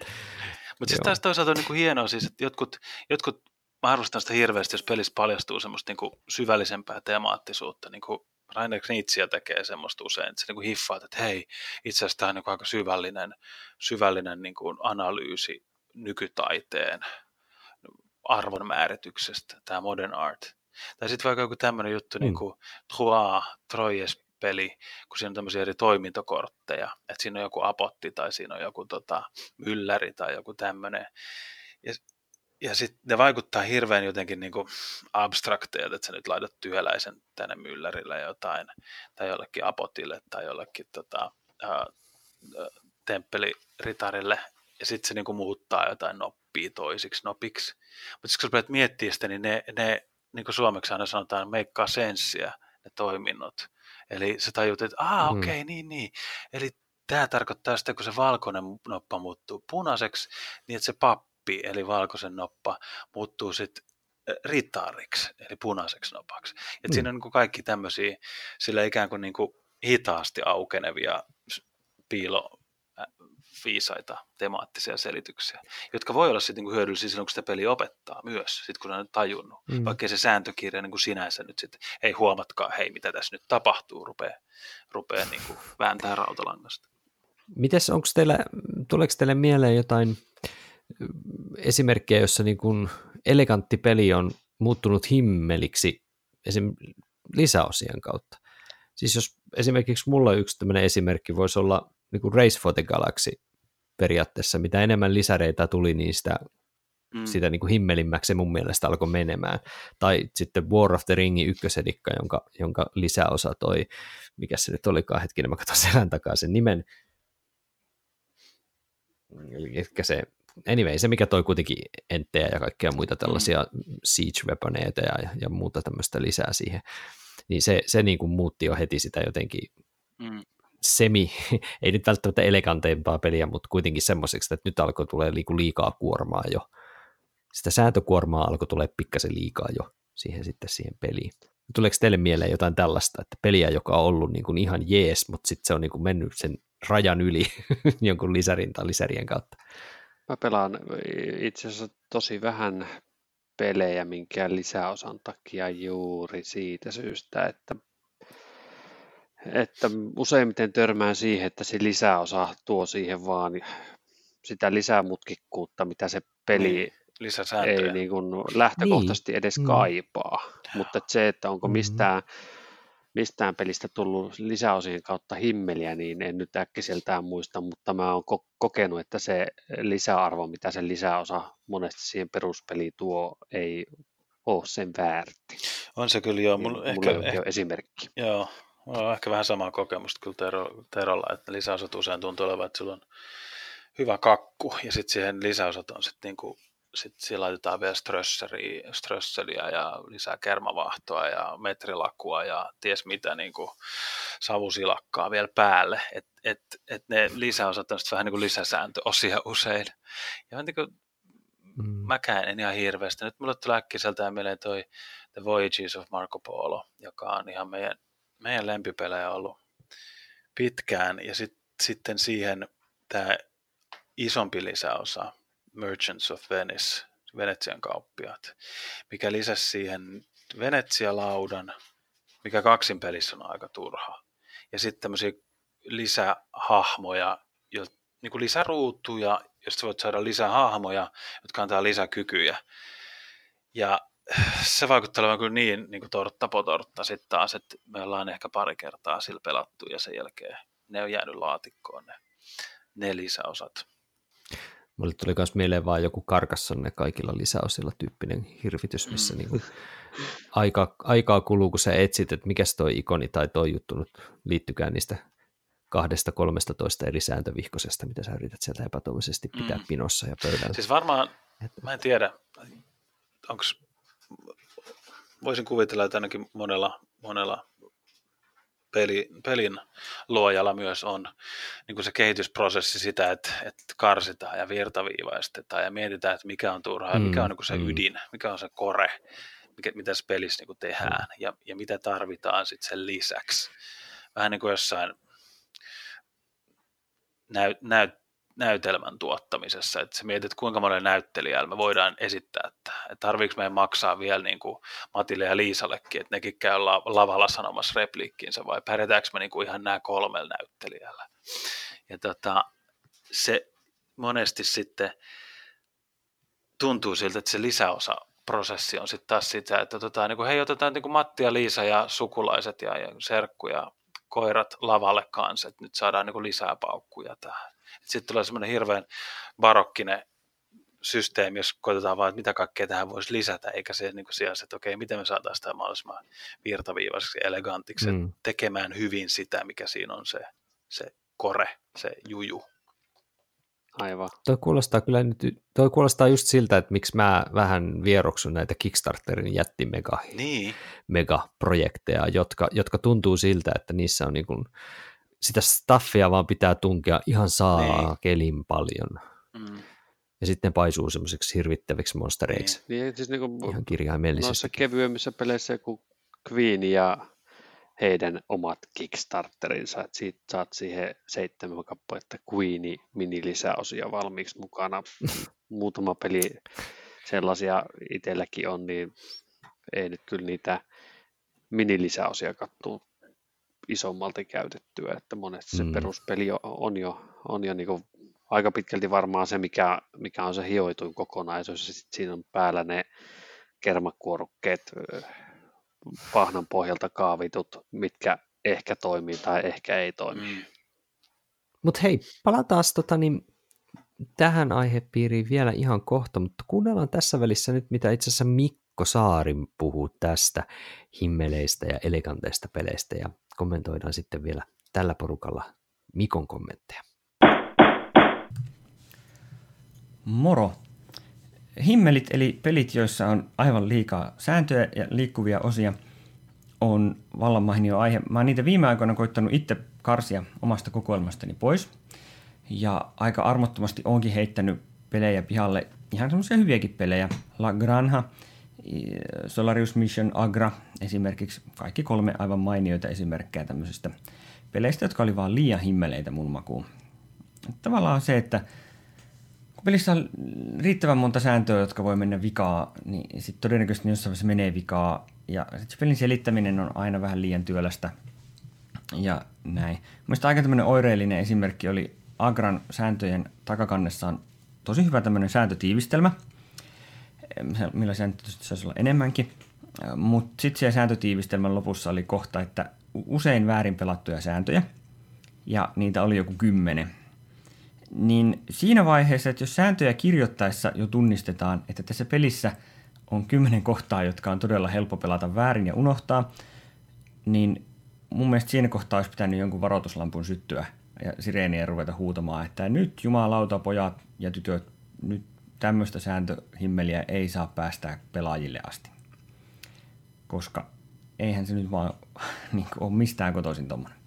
S3: Mutta siis taas toisaalta on niin kuin hienoa siis, että jotkut, jotkut mä arvostan sitä hirveästi, jos pelissä paljastuu semmoista niin kuin syvällisempää temaattisuutta, niin kuin Rainer Knizia tekee semmoista usein, että se niin hiffaat, että hei, itse asiassa tämä on niin aika syvällinen, syvällinen niin kuin analyysi nykytaiteen arvonmäärityksestä, tämä modern art. Tai sitten vaikka joku tämmöinen juttu mm. niin kuin Trois, Troyes peli, kun siinä on tämmöisiä eri toimintokortteja, että siinä on joku apotti tai siinä on joku tota, mylläri tai joku tämmöinen. Ja ja sitten ne vaikuttaa hirveän jotenkin niin kuin abstrakteilta, että sä nyt laitat työläisen tänne myllärille jotain, tai jollekin apotille, tai jollekin tota, ää, temppeliritarille, ja sitten se niin kuin muuttaa jotain noppia toisiksi nopiksi. Mutta kun sä rupeat miettimään sitä, niin ne, ne niin kuin suomeksi aina sanotaan, meikkaa senssiä, ne toiminnot. Eli sä tajut, että aa, mm. okei, okay, niin, niin. Eli tämä tarkoittaa sitä, kun se valkoinen noppa muuttuu punaiseksi, niin että se pappi noppi, eli valkoisen noppa, muuttuu sitten ritaariksi, eli punaiseksi nopaksi. Et mm. Siinä on niin kaikki tämmöisiä sillä ikään kuin, niin kuin hitaasti aukenevia piilo viisaita temaattisia selityksiä, jotka voi olla sitten niin hyödyllisiä silloin, kun sitä peli opettaa myös, sit kun on tajunnut. Mm. Vaikka se sääntökirja niin kuin sinänsä nyt sitten, ei huomatkaa, hei mitä tässä nyt tapahtuu, rupeaa, rupeaa niin kuin vääntää rautalangasta.
S1: Mites, onko teillä, tuleeko teille mieleen jotain esimerkkejä, jossa niin kuin elegantti peli on muuttunut himmeliksi esim. lisäosien kautta. Siis jos esimerkiksi mulla yksi tämmöinen esimerkki voisi olla niin kuin Race for the Galaxy periaatteessa, mitä enemmän lisäreitä tuli, niin sitä, mm. sitä niin kuin himmelimmäksi mun mielestä alkoi menemään. Tai sitten War of the Ringin ykkösedikka, jonka, jonka lisäosa toi, mikä se nyt olikaan hetkinen, mä katson selän takaa sen nimen, Eli se, anyway, se mikä toi kuitenkin enttejä ja kaikkea muita tällaisia mm. siege-weaponeita ja, ja muuta tämmöistä lisää siihen, niin se, se niin kuin muutti jo heti sitä jotenkin mm. semi, [LAUGHS] ei nyt välttämättä eleganteempaa peliä, mutta kuitenkin semmoiseksi, että nyt alkoi tulee liikaa kuormaa jo. Sitä sääntökuormaa alkoi tulee pikkasen liikaa jo siihen sitten siihen peliin. Tuleeko teille mieleen jotain tällaista, että peliä, joka on ollut niin kuin ihan jees, mutta sitten se on niin kuin mennyt sen rajan yli [LAUGHS] jonkun lisärin tai lisärien kautta?
S2: Mä pelaan itse asiassa tosi vähän pelejä minkään lisäosan takia juuri siitä syystä, että, että useimmiten törmään siihen, että se lisäosa tuo siihen vaan sitä lisämutkikkuutta, mitä se peli niin, ei niin kuin lähtökohtaisesti niin. edes mm. kaipaa. Mutta että se, että onko mistään mm mistään pelistä tullut lisäosien kautta himmeliä, niin en nyt äkkiseltään muista, mutta mä oon kokenut, että se lisäarvo, mitä se lisäosa monesti siihen peruspeliin tuo, ei ole sen väärti.
S3: On se kyllä joo.
S2: Mulla, niin, mulla ehkä, ehkä, esimerkki.
S3: Joo, mulla on ehkä vähän samaa kokemusta kyllä Tero, Terolla, että lisäosat usein tuntuu olevan, että sulla on hyvä kakku, ja sitten siihen lisäosat on sitten niinku sitten siellä laitetaan vielä strösseliä ja lisää kermavahtoa ja metrilakua ja ties mitä niin kuin savusilakkaa vielä päälle. Et, et, et ne lisäosat on vähän niin kuin lisäsääntöosia usein. Ja niin kuin, mm. mäkään en ihan hirveästi. Nyt mulle tulee äkkiseltä mieleen toi The Voyages of Marco Polo, joka on ihan meidän, meidän lempipelejä ollut pitkään. Ja sit, sitten siihen tämä isompi lisäosa, Merchants of Venice, Venetsian kauppiaat, mikä lisäsi siihen Venetsia-laudan, mikä kaksin pelissä on aika turha. Ja sitten tämmöisiä lisähahmoja, niin kuin lisäruutuja, josta voit saada lisää hahmoja, jotka antaa lisäkykyjä. Ja se vaikuttaa olevan kyllä niin, niin kuin tortta potortta sitten taas, että me ollaan ehkä pari kertaa sillä pelattu ja sen jälkeen ne on jäänyt laatikkoon ne, ne lisäosat.
S1: Mulle tuli myös mieleen vaan joku karkassonne kaikilla lisäosilla tyyppinen hirvitys, missä mm. niin kuin aika, aikaa kuluu, kun sä etsit, että mikä toi ikoni tai toi juttu nyt liittykään niistä kahdesta kolmesta toista eri sääntövihkosesta, mitä sä yrität sieltä epätoivoisesti pitää mm. pinossa ja pöydällä.
S3: Siis varmaan, mä en tiedä, onko voisin kuvitella, että ainakin monella, monella peli, pelin luojalla myös on niin kuin se kehitysprosessi sitä, että, että karsitaan ja virtaviivaistetaan ja mietitään, että mikä on turhaa mm, mikä on niin kuin se mm. ydin, mikä on se kore, mikä, mitä se pelissä niin kuin tehdään mm. ja, ja mitä tarvitaan sitten sen lisäksi. Vähän niin kuin jossain näyt, näyt, näytelmän tuottamisessa, että sä mietit, kuinka monen näyttelijällä me voidaan esittää, että, että tarviiko meidän maksaa vielä niin kuin Matille ja Liisallekin, että nekin käy lavalla sanomassa repliikkiinsä, vai pärjätäänkö me niin kuin ihan nämä kolmella näyttelijällä. Ja tota, se monesti sitten tuntuu siltä, että se lisäosa prosessi on sitten taas sitä, että otetaan, niin kuin, hei, otetaan niin kuin Matti ja Liisa ja sukulaiset ja, ja serkku ja koirat lavalle kanssa, että nyt saadaan niin kuin lisää paukkuja tähän. Sitten tulee semmoinen hirveän barokkinen systeemi, jos koitetaan vaan, että mitä kaikkea tähän voisi lisätä, eikä se niin sijaan, että okei, miten me saataisiin tämä mahdollisimman virtaviivaiseksi, elegantiksi, mm. tekemään hyvin sitä, mikä siinä on se, se kore, se juju.
S2: Aivan.
S1: Toi kuulostaa kyllä nyt, toi kuulostaa just siltä, että miksi mä vähän vieroksun näitä Kickstarterin jättimega niin. megaprojekteja, jotka, jotka tuntuu siltä, että niissä on niin kuin, sitä staffia vaan pitää tunkea ihan saa niin. paljon. Mm. Ja sitten paisuu semmoiseksi hirvittäviksi monstereiksi.
S2: Niin, niin siis niin kuin
S1: ihan kirjaimellisesti. Noissa
S2: kevyemmissä peleissä kuin Queen ja heidän omat Kickstarterinsa, että siitä saat siihen seitsemän kappaletta Queeni mini-lisäosia valmiiksi mukana. [LAUGHS] Muutama peli sellaisia itselläkin on, niin ei nyt kyllä niitä mini-lisäosia kattuu isommalti käytettyä, että monesti se mm. peruspeli on jo, on jo niin aika pitkälti varmaan se, mikä, mikä on se hioituin kokonaisuus, ja sitten siinä on päällä ne kermakuorukkeet, pahnan pohjalta kaavitut, mitkä ehkä toimii tai ehkä ei toimi. Mm.
S1: Mutta hei, palataan tota, niin, tähän aihepiiriin vielä ihan kohta, mutta kuunnellaan tässä välissä nyt, mitä itse asiassa Mikko Saari puhuu tästä himmeleistä ja eleganteista peleistä, ja kommentoidaan sitten vielä tällä porukalla Mikon kommentteja.
S4: Moro! Himmelit eli pelit, joissa on aivan liikaa sääntöjä ja liikkuvia osia, on vallan mainio aihe. Mä oon niitä viime aikoina koittanut itse karsia omasta kokoelmastani pois. Ja aika armottomasti onkin heittänyt pelejä pihalle, ihan semmoisia hyviäkin pelejä. La Granja, Solarius Mission Agra esimerkiksi, kaikki kolme aivan mainioita esimerkkejä tämmöisistä peleistä, jotka oli vaan liian himmeleitä mun makuun. Tavallaan se, että kun pelissä on riittävän monta sääntöä, jotka voi mennä vikaa, niin sitten todennäköisesti jossain vaiheessa menee vikaa. Ja sitten pelin selittäminen on aina vähän liian työlästä. Ja näin. Mielestäni aika tämmöinen oireellinen esimerkki oli Agran sääntöjen takakannessa on tosi hyvä tämmöinen sääntötiivistelmä, millä sääntöjä saisi olla enemmänkin. Mutta sitten siellä sääntötiivistelmän lopussa oli kohta, että usein väärin pelattuja sääntöjä, ja niitä oli joku kymmenen – niin siinä vaiheessa, että jos sääntöjä kirjoittaessa jo tunnistetaan, että tässä pelissä on kymmenen kohtaa, jotka on todella helppo pelata väärin ja unohtaa, niin mun mielestä siinä kohtaa olisi pitänyt jonkun varoituslampun syttyä ja sireeniä ruveta huutamaan, että nyt jumalauta pojat ja tytöt, nyt tämmöistä sääntöhimmeliä ei saa päästää pelaajille asti. Koska eihän se nyt vaan [LAUGHS] niin ole mistään kotoisin tuommoinen.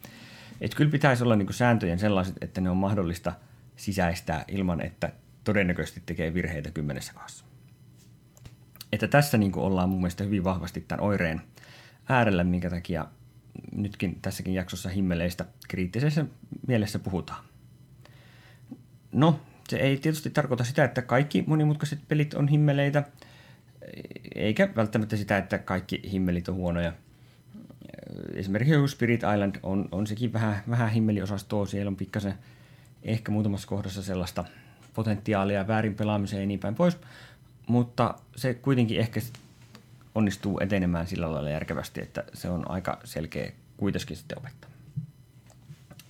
S4: Että kyllä pitäisi olla niin sääntöjen sellaiset, että ne on mahdollista – sisäistää ilman, että todennäköisesti tekee virheitä kymmenessä kohdassa. Että tässä niin ollaan mun mielestä hyvin vahvasti tämän oireen äärellä, minkä takia nytkin tässäkin jaksossa himmeleistä kriittisessä mielessä puhutaan. No, se ei tietysti tarkoita sitä, että kaikki monimutkaiset pelit on himmeleitä, eikä välttämättä sitä, että kaikki himmelit on huonoja. Esimerkiksi Spirit Island on, on sekin vähän, vähän himmeliosastoa, siellä on pikkasen ehkä muutamassa kohdassa sellaista potentiaalia väärin pelaamiseen ja niin päin pois, mutta se kuitenkin ehkä onnistuu etenemään sillä lailla järkevästi, että se on aika selkeä kuitenkin sitten opettaa.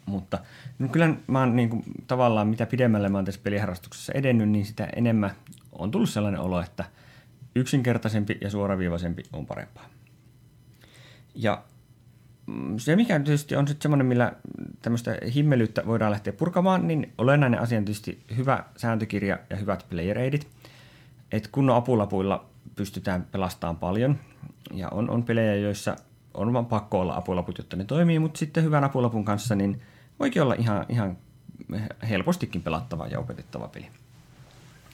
S4: Mutta no kyllä mä oon niin kuin, tavallaan mitä pidemmälle mä oon tässä peliharrastuksessa edennyt, niin sitä enemmän on tullut sellainen olo, että yksinkertaisempi ja suoraviivaisempi on parempaa. Ja Mm, se, mikä tietysti on sitten semmoinen, millä tämmöistä himmelyyttä voidaan lähteä purkamaan, niin olennainen asia on tietysti hyvä sääntökirja ja hyvät player aidit. Että kunnon apulapuilla pystytään pelastamaan paljon. Ja on, on pelejä, joissa on vaan pakko olla apulaput, jotta ne toimii, mutta sitten hyvän apulapun kanssa niin voikin olla ihan, ihan helpostikin pelattava ja opetettava peli.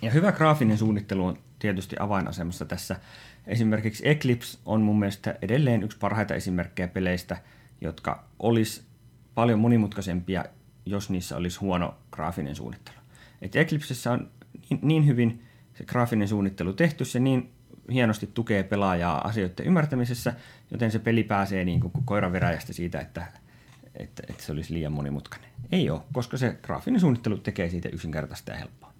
S4: Ja hyvä graafinen suunnittelu on tietysti avainasemassa tässä Esimerkiksi Eclipse on mun mielestä edelleen yksi parhaita esimerkkejä peleistä, jotka olisi paljon monimutkaisempia, jos niissä olisi huono graafinen suunnittelu. Et Eclipsessä on niin, niin hyvin se graafinen suunnittelu tehty, se niin hienosti tukee pelaajaa asioiden ymmärtämisessä, joten se peli pääsee niin kuin koiraveräjästä siitä, että, että, että se olisi liian monimutkainen. Ei ole, koska se graafinen suunnittelu tekee siitä yksinkertaista ja helppoa.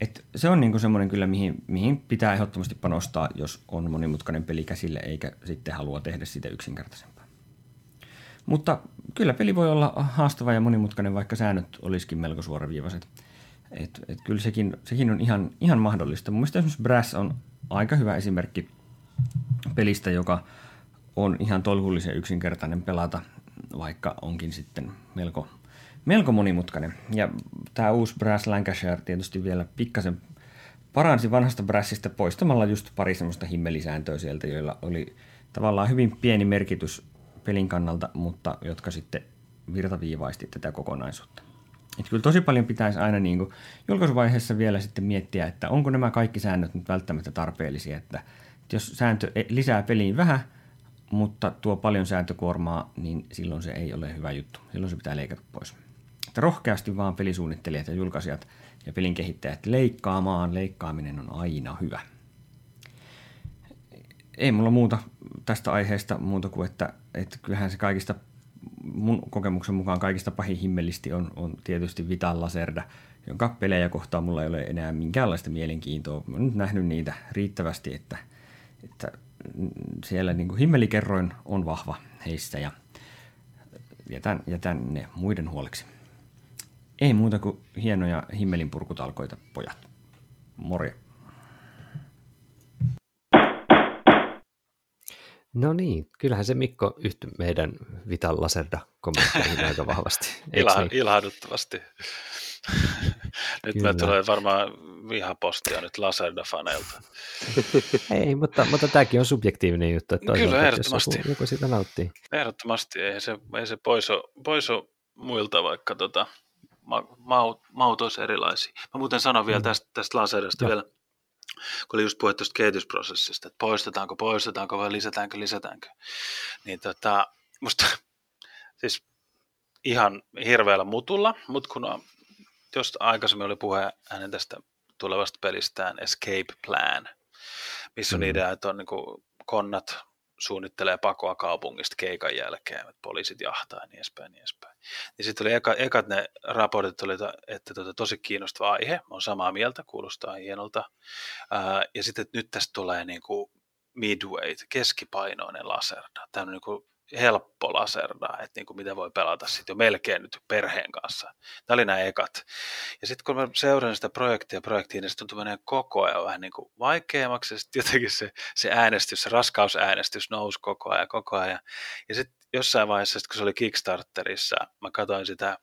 S4: Et se on niinku semmoinen kyllä, mihin, mihin pitää ehdottomasti panostaa, jos on monimutkainen peli käsille, eikä sitten halua tehdä sitä yksinkertaisempaa. Mutta kyllä peli voi olla haastava ja monimutkainen, vaikka säännöt olisikin melko suoraviivaiset. Et, et kyllä sekin, sekin on ihan, ihan mahdollista. Mun mielestä esimerkiksi Brass on aika hyvä esimerkki pelistä, joka on ihan tolkullisen yksinkertainen pelata, vaikka onkin sitten melko melko monimutkainen. Ja tämä uusi Brass Lancashire tietysti vielä pikkasen paransi vanhasta Brassista poistamalla just pari semmoista himmelisääntöä sieltä, joilla oli tavallaan hyvin pieni merkitys pelin kannalta, mutta jotka sitten virtaviivaisti tätä kokonaisuutta. Et kyllä tosi paljon pitäisi aina niin kuin julkaisuvaiheessa vielä sitten miettiä, että onko nämä kaikki säännöt nyt välttämättä tarpeellisia, että, jos sääntö e- lisää peliin vähän, mutta tuo paljon sääntökuormaa, niin silloin se ei ole hyvä juttu. Silloin se pitää leikata pois. Että rohkeasti vaan pelisuunnittelijat ja julkaisijat ja pelin kehittäjät leikkaamaan. Leikkaaminen on aina hyvä. Ei mulla muuta tästä aiheesta muuta kuin, että, että kyllähän se kaikista mun kokemuksen mukaan kaikista pahin himmelisti on, on tietysti Vital Lacerda, jonka pelejä kohtaan mulla ei ole enää minkäänlaista mielenkiintoa. Mä oon nyt nähnyt niitä riittävästi, että siellä niin kuin himmelikerroin on vahva heistä ja jätän, jätän ne muiden huoleksi. Ei muuta kuin hienoja himmelin purkutalkoita, pojat. Morje.
S1: No niin, kyllähän se Mikko yhtyi meidän Vital Laserda kommentteihin [LAUGHS] aika vahvasti.
S3: Niin? Ilahduttavasti. Nyt me tulee varmaan vihapostia nyt Laserda-faneilta. [LAUGHS]
S1: Ei, mutta, mutta tämäkin on subjektiivinen juttu. Että
S3: Kyllä, ehdottomasti.
S1: Joku, joku sitä nauttii.
S3: Ehdottomasti, ei se, ei se poiso, poiso muilta, vaikka tota, ma, maut, maut olisi erilaisia. Mä muuten sanon vielä mm. tästä, tästä Laserdasta vielä, kun oli just puhe tuosta kehitysprosessista, että poistetaanko, poistetaanko vai lisätäänkö, lisätäänkö. Niin tota, musta siis ihan hirveällä mutulla, mutta kun jos aikaisemmin oli puhe hänen tästä tulevasta pelistään Escape Plan, missä on mm. idea, että on niin kuin konnat suunnittelee pakoa kaupungista keikan jälkeen, että poliisit jahtaa ja niin edespäin, niin edespäin. Niin sitten oli eka, ekat ne raportit, oli, että tota, tosi kiinnostava aihe, on samaa mieltä, kuulostaa hienolta. Ää, ja sitten että nyt tästä tulee niin kuin midweight, keskipainoinen laserda, tämmöinen niin kuin helppo laserda, että niin kuin mitä voi pelata sitten jo melkein nyt perheen kanssa. Tämä oli nämä ekat. Ja sitten kun mä seuraan sitä projektia projektiin, niin se tuntuu menee koko ajan vähän niin kuin vaikeammaksi, sitten jotenkin se, se äänestys, se raskausäänestys nousi koko ajan, koko ajan. Ja sitten jossain vaiheessa, kun se oli Kickstarterissa, mä katsoin sitä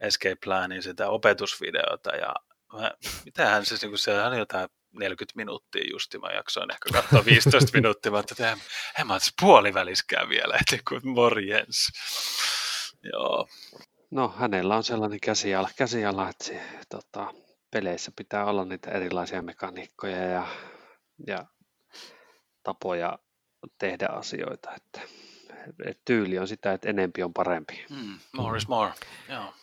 S3: Escape Planin, sitä opetusvideota, ja mä, mitähän se, niin kuin se on jotain 40 minuuttia justi, mä jaksoin ehkä katsoa 15 [LAUGHS] minuuttia, mä ajattelin, että en mä puoliväliskään vielä, että kuin morjens. Joo.
S2: No hänellä on sellainen käsiala, käsiala että se, tota, peleissä pitää olla niitä erilaisia mekaniikkoja ja, ja tapoja tehdä asioita, että, että tyyli on sitä, että enempi on parempi.
S3: Mm, more is more, joo.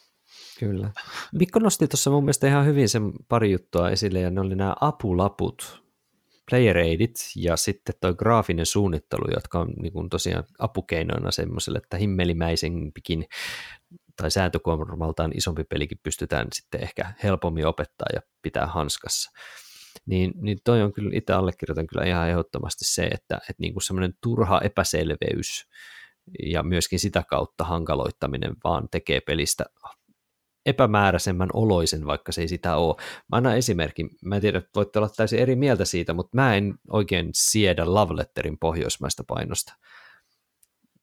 S1: Kyllä. Mikko nosti tuossa mun mielestä ihan hyvin sen pari juttua esille, ja ne oli nämä apulaput, player aidit ja sitten tuo graafinen suunnittelu, jotka on niin kuin tosiaan apukeinoina semmoiselle, että himmelimäisempikin tai sääntökuormaltaan isompi pelikin pystytään sitten ehkä helpommin opettaa ja pitää hanskassa. Niin, niin toi on kyllä, itse allekirjoitan kyllä ihan ehdottomasti se, että, että niin kuin semmoinen turha epäselveys ja myöskin sitä kautta hankaloittaminen vaan tekee pelistä epämääräisemmän oloisen, vaikka se ei sitä ole. Mä annan esimerkin, mä en tiedä, voitte olla täysin eri mieltä siitä, mutta mä en oikein siedä love letterin pohjoismaista painosta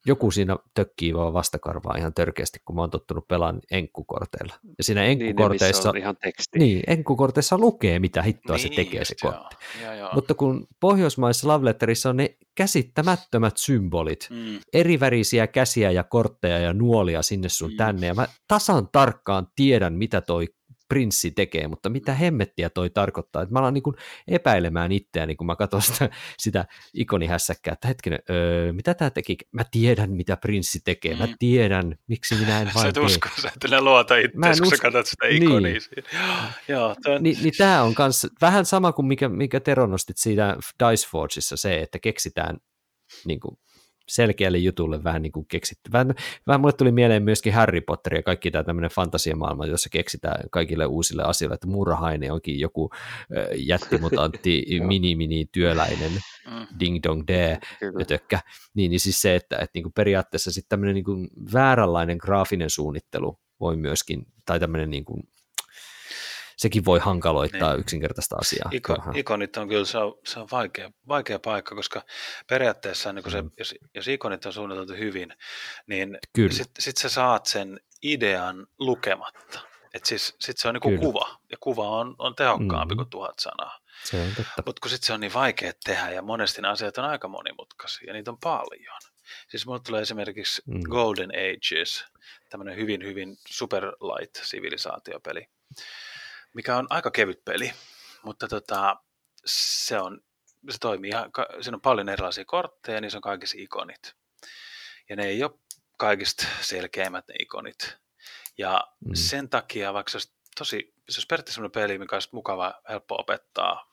S1: joku siinä tökkii vaan vastakarvaa ihan törkeästi, kun mä oon tottunut pelaan enkkukorteilla. Ja siinä enkkukorteissa,
S2: niin, ihan teksti.
S1: Niin, enkkukorteissa lukee, mitä hittoa niin, se tekee se kortti. Joo. Joo, joo. Mutta kun pohjoismaisessa love letterissa on ne käsittämättömät symbolit, mm. erivärisiä käsiä ja kortteja ja nuolia sinne sun mm. tänne, ja mä tasan tarkkaan tiedän, mitä toi prinssi tekee, mutta mitä hemmettiä toi tarkoittaa, että mä alan niin kuin epäilemään itseäni, kun mä katson sitä, sitä ikonihässäkkää, että hetkinen, öö, mitä tämä teki, mä tiedän, mitä prinssi tekee, mä mm. tiedän, miksi minä en [LAUGHS] vain
S3: Sä et usko, sä et enää luota itseäsi, kun sä katsot sitä ikonia. Niin. [GASPS] Joo,
S1: tämän... Ni, niin tämä on kans vähän sama kuin mikä, mikä Tero nostit siitä Dice Forgeissa se, että keksitään niin kuin, selkeälle jutulle vähän niin kuin keksitty. Vähän, vähän mulle tuli mieleen myöskin Harry Potter ja kaikki tämä tämmöinen fantasiamaailma, jossa keksitään kaikille uusille asioille, että murhaine onkin joku jättimutantti, [LAUGHS] mini-mini työläinen, mm. ding dong de, tökkä. Niin, niin siis se, että, että niin kuin periaatteessa sitten tämmöinen niin kuin vääränlainen graafinen suunnittelu voi myöskin, tai tämmöinen niin kuin sekin voi hankaloittaa niin. yksinkertaista asiaa.
S3: Iko, ikonit on kyllä, se on, se on vaikea, vaikea paikka, koska periaatteessa niin se, mm. jos, jos ikonit on suunniteltu hyvin, niin sitten sit sä saat sen idean lukematta. Et siis sit se on niin kuin kuva, ja kuva on, on tehokkaampi mm. kuin tuhat sanaa.
S1: Se on totta.
S3: Mutta kun sitten se on niin vaikea tehdä, ja monesti ne asiat on aika monimutkaisia, ja niitä on paljon. Siis mulle tulee esimerkiksi mm. Golden Ages, tämmöinen hyvin, hyvin super light sivilisaatiopeli mikä on aika kevyt peli, mutta tota, se, on, se toimii, siinä on paljon erilaisia kortteja, niin se on kaikissa ikonit. Ja ne ei ole kaikista selkeimmät ne ikonit. Ja mm. sen takia, vaikka se olisi tosi, se olisi periaatteessa sellainen peli, mikä olisi mukava, helppo opettaa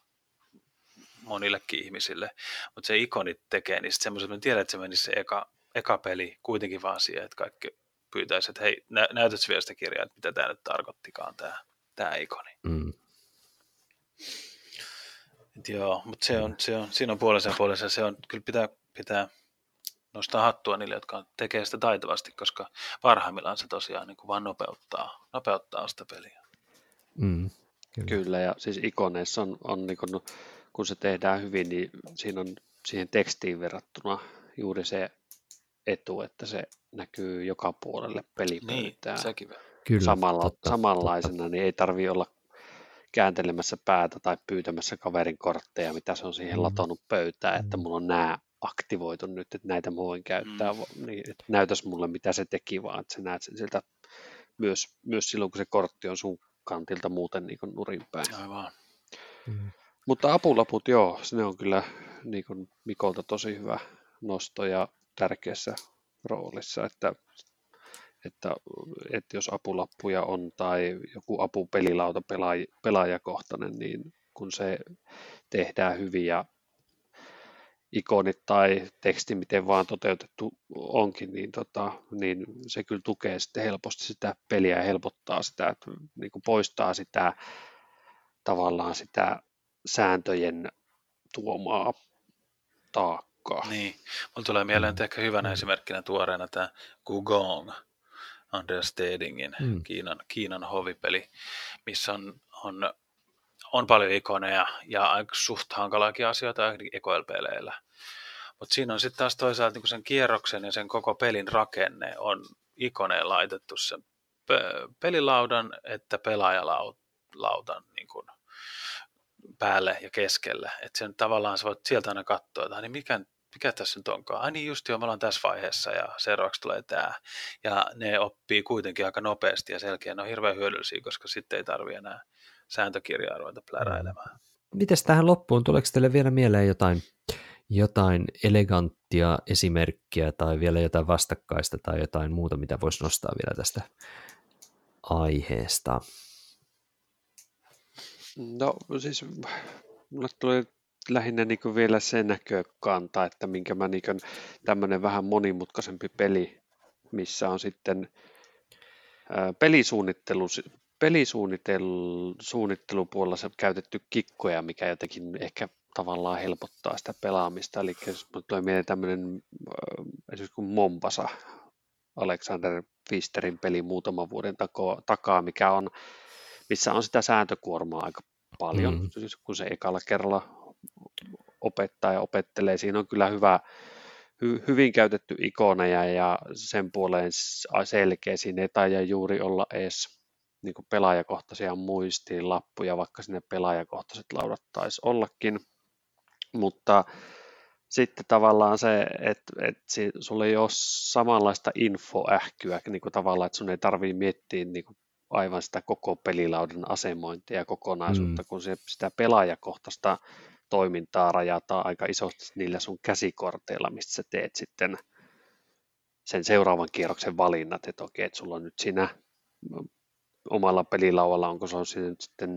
S3: monillekin ihmisille, mutta se ikonit tekee niistä semmoisen, että tiedän, että se menisi se eka, eka peli kuitenkin vaan siihen, että kaikki pyytäisi, että hei, nä- näytätkö vielä sitä kirjaa, että mitä tämä nyt tarkoittikaan, tämä, tämä ikoni.
S1: Mm.
S3: Et joo, mutta se on, se on, siinä on puolensa ja puolensa. Se on, kyllä pitää, pitää nostaa hattua niille, jotka tekee sitä taitavasti, koska parhaimmillaan se tosiaan niin kuin vaan nopeuttaa, nopeuttaa sitä peliä.
S1: Mm.
S2: Kyllä. Kyllä, ja siis ikoneissa on, on niin kun, kun se tehdään hyvin, niin siinä on siihen tekstiin verrattuna juuri se etu, että se näkyy joka puolelle pelipöytään.
S3: Niin, sekin.
S2: Kyllä, Samalla, totta, samanlaisena, totta. niin ei tarvi olla kääntelemässä päätä tai pyytämässä kaverin kortteja, mitä se on siihen mm. latonut pöytään, että mm. mulla on nämä aktivoitu nyt, että näitä mä voin käyttää, mm. niin, että näytäs mulle, mitä se teki, vaan että sä näet sen sieltä myös, myös silloin, kun se kortti on sun kantilta muuten niin nurin päin.
S3: Aivan.
S2: Mm. Mutta apulaput, joo, ne on kyllä niin kuin Mikolta tosi hyvä nosto ja tärkeässä roolissa, että, että, että jos apulappuja on tai joku apupelilauta pelaaja, pelaajakohtainen, niin kun se tehdään hyvin ja ikonit tai teksti, miten vaan toteutettu onkin, niin, tota, niin se kyllä tukee sitten helposti sitä peliä ja helpottaa sitä, että niin kuin poistaa sitä tavallaan sitä sääntöjen tuomaa taakkaa.
S3: Niin, mulla tulee mieleen, että ehkä hyvänä esimerkkinä tuoreena tämä Gugong, Andreas Stedingin mm. Kiinan, Kiinan hovipeli, missä on, on on paljon ikoneja ja suht hankalaakin asioita EKL-peleillä. Mutta siinä on sitten taas toisaalta niin sen kierroksen ja sen koko pelin rakenne on ikoneen laitettu sen pelilaudan että pelaajalaudan niin kuin päälle ja keskelle. Että sen tavallaan sä voit sieltä aina katsoa, että niin mikä, mikä tässä nyt onkaan. Ai niin just jo, me ollaan tässä vaiheessa ja seuraavaksi tulee tämä. Ja ne oppii kuitenkin aika nopeasti ja selkeä. Ne on hirveän hyödyllisiä, koska sitten ei tarvi enää sääntökirjaa ruveta pläräilemään.
S1: Mites tähän loppuun, tuleeko teille vielä mieleen jotain, jotain eleganttia esimerkkiä tai vielä jotain vastakkaista tai jotain muuta, mitä voisi nostaa vielä tästä aiheesta?
S2: No siis mulle tuli lähinnä niin vielä se näkökanta, että minkä mä niin tämmöinen vähän monimutkaisempi peli, missä on sitten pelisuunnittelu pelisuunnittelupuolella se käytetty kikkoja, mikä jotenkin ehkä tavallaan helpottaa sitä pelaamista. Eli jos tulee mieleen tämmöinen esimerkiksi kuin Mombasa, Alexander Fisterin peli muutaman vuoden takaa, mikä on, missä on sitä sääntökuormaa aika paljon, mm. kun se ekalla kerralla opettaa ja opettelee. Siinä on kyllä hyvä, hy, hyvin käytetty ikoneja ja sen puoleen selkeä. Siinä ei taida juuri olla edes niin kuin pelaajakohtaisia muistiinlappuja, vaikka sinne pelaajakohtaiset laudat taisi ollakin, mutta sitten tavallaan se, että, että sulla ei ole samanlaista infoähkyä, niin kuin tavallaan, että sun ei tarvitse miettiä niin kuin aivan sitä koko pelilaudan asemointia ja kokonaisuutta, mm. kun se, sitä pelaajakohtaista toimintaa rajataan aika isosti niillä sun käsikorteilla, mistä sä teet sitten sen seuraavan kierroksen valinnat, että okei, että sulla on nyt siinä omalla pelilaualla, onko se on sitten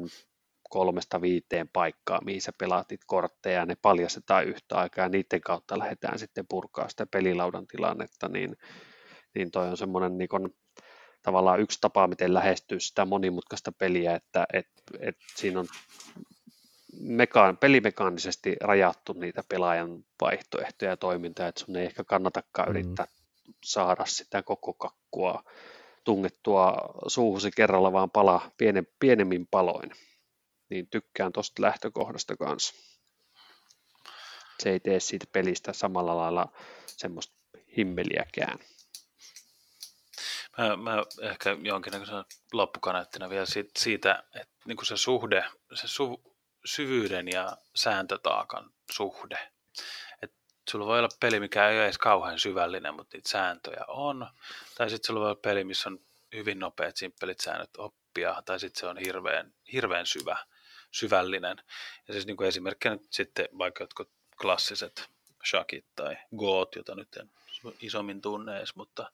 S2: kolmesta viiteen paikkaa, mihin sä pelaatit kortteja, ja ne paljastetaan yhtä aikaa, ja niiden kautta lähdetään sitten purkaa sitä pelilaudan tilannetta, niin, niin toi on semmoinen niin tavallaan yksi tapa, miten lähestyy sitä monimutkaista peliä, että et, et siinä on mekaan, pelimekaanisesti rajattu niitä pelaajan vaihtoehtoja ja toimintaa, että sun ei ehkä kannatakaan mm. yrittää saada sitä koko kakkua tungettua suuhusi kerralla vaan pala piene, pienemmin paloin. Niin tykkään tuosta lähtökohdasta kanssa. Se ei tee siitä pelistä samalla lailla semmoista himmeliäkään.
S3: Mä, mä ehkä jonkinnäköisen loppukaneettina vielä siitä, siitä että niin kuin se suhde, se su, syvyyden ja sääntötaakan suhde. Sulla voi olla peli, mikä ei ole edes kauhean syvällinen, mutta niitä sääntöjä on. Tai sitten sulla voi olla peli, missä on hyvin nopeat, simppelit säännöt oppia, tai sitten se on hirveän, hirveän syvä, syvällinen. Ja siis niin kuin esimerkkinä sitten vaikka jotkut klassiset shakit tai goot, jota nyt en isommin tunne edes, mutta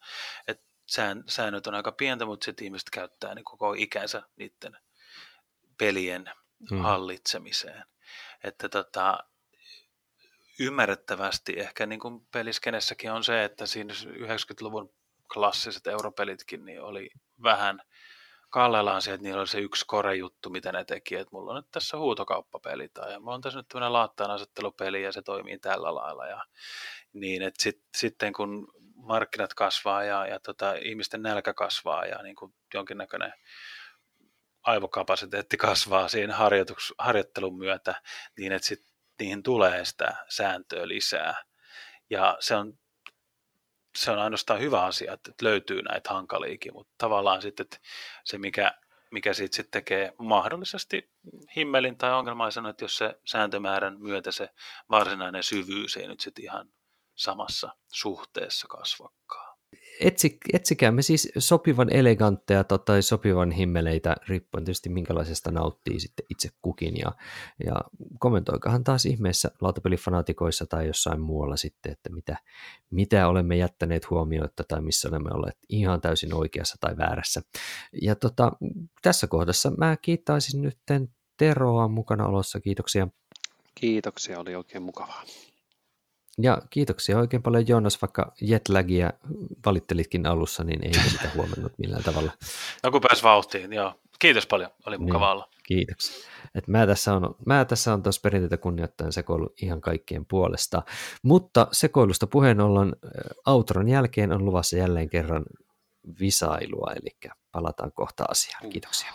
S3: et sään, säännöt on aika pientä, mutta sitten ihmiset käyttää niin koko ikänsä niiden pelien hmm. hallitsemiseen. Että tota, ymmärrettävästi ehkä niin kuin peliskenessäkin on se, että siinä 90-luvun klassiset europelitkin niin oli vähän kallellaan se, että niillä oli se yksi kore-juttu, mitä ne teki, että mulla on nyt tässä huutokauppapeli tai mulla on tässä nyt tämmöinen laattaan asettelupeli ja se toimii tällä lailla ja niin, että sit, sitten kun markkinat kasvaa ja, ja tota, ihmisten nälkä kasvaa ja niin kuin jonkinnäköinen aivokapasiteetti kasvaa siinä harjoittelun myötä, niin että sit niihin tulee sitä sääntöä lisää. Ja se on, se on ainoastaan hyvä asia, että löytyy näitä hankaliikin, mutta tavallaan sitten että se, mikä, mikä siitä sitten tekee mahdollisesti himmelin tai ongelmaisen, että jos se sääntömäärän myötä se varsinainen syvyys ei nyt sitten ihan samassa suhteessa kasvakkaan
S1: etsi, etsikäämme siis sopivan elegantteja tai sopivan himmeleitä, riippuen tietysti minkälaisesta nauttii sitten itse kukin, ja, ja kommentoikahan taas ihmeessä lautapelifanaatikoissa tai jossain muualla sitten, että mitä, mitä olemme jättäneet huomioita tai missä olemme olleet ihan täysin oikeassa tai väärässä. Ja tota, tässä kohdassa mä kiittäisin nyt Teroa mukana olossa, kiitoksia.
S2: Kiitoksia, oli oikein mukavaa.
S1: Ja kiitoksia oikein paljon Joonas, vaikka jetlagia valittelitkin alussa, niin ei sitä huomannut millään tavalla. [LAUGHS]
S3: No kun pääsi vauhtiin, joo. Kiitos paljon, oli mukava niin, olla.
S1: Kiitoksia. Et mä, tässä on, mä tässä on tuossa perinteitä kunnioittaen sekoilu ihan kaikkien puolesta. Mutta sekoilusta puheen ollen outron jälkeen on luvassa jälleen kerran visailua, eli palataan kohta asiaan. Kiitoksia.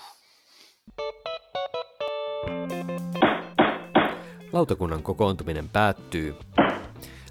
S1: Lautakunnan kokoontuminen päättyy.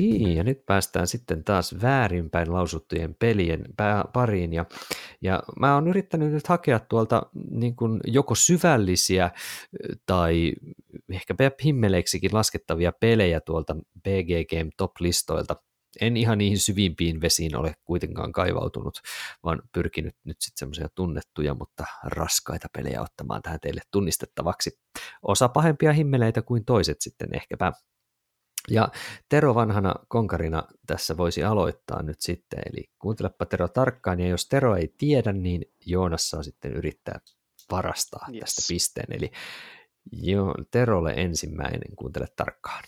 S1: Niin, ja nyt päästään sitten taas väärinpäin lausuttujen pelien pariin. Ja, ja mä oon yrittänyt nyt hakea tuolta niin kuin joko syvällisiä tai ehkä himmeleiksikin laskettavia pelejä tuolta BG Game Top-listoilta. En ihan niihin syvimpiin vesiin ole kuitenkaan kaivautunut, vaan pyrkinyt nyt sitten semmoisia tunnettuja, mutta raskaita pelejä ottamaan tähän teille tunnistettavaksi. Osa pahempia himmeleitä kuin toiset sitten ehkäpä ja Tero vanhana konkarina tässä voisi aloittaa nyt sitten, eli kuuntelepa Tero tarkkaan, ja jos Tero ei tiedä, niin Joonas saa sitten yrittää varastaa yes. tästä pisteen, eli jo, Terolle ensimmäinen, kuuntele tarkkaan.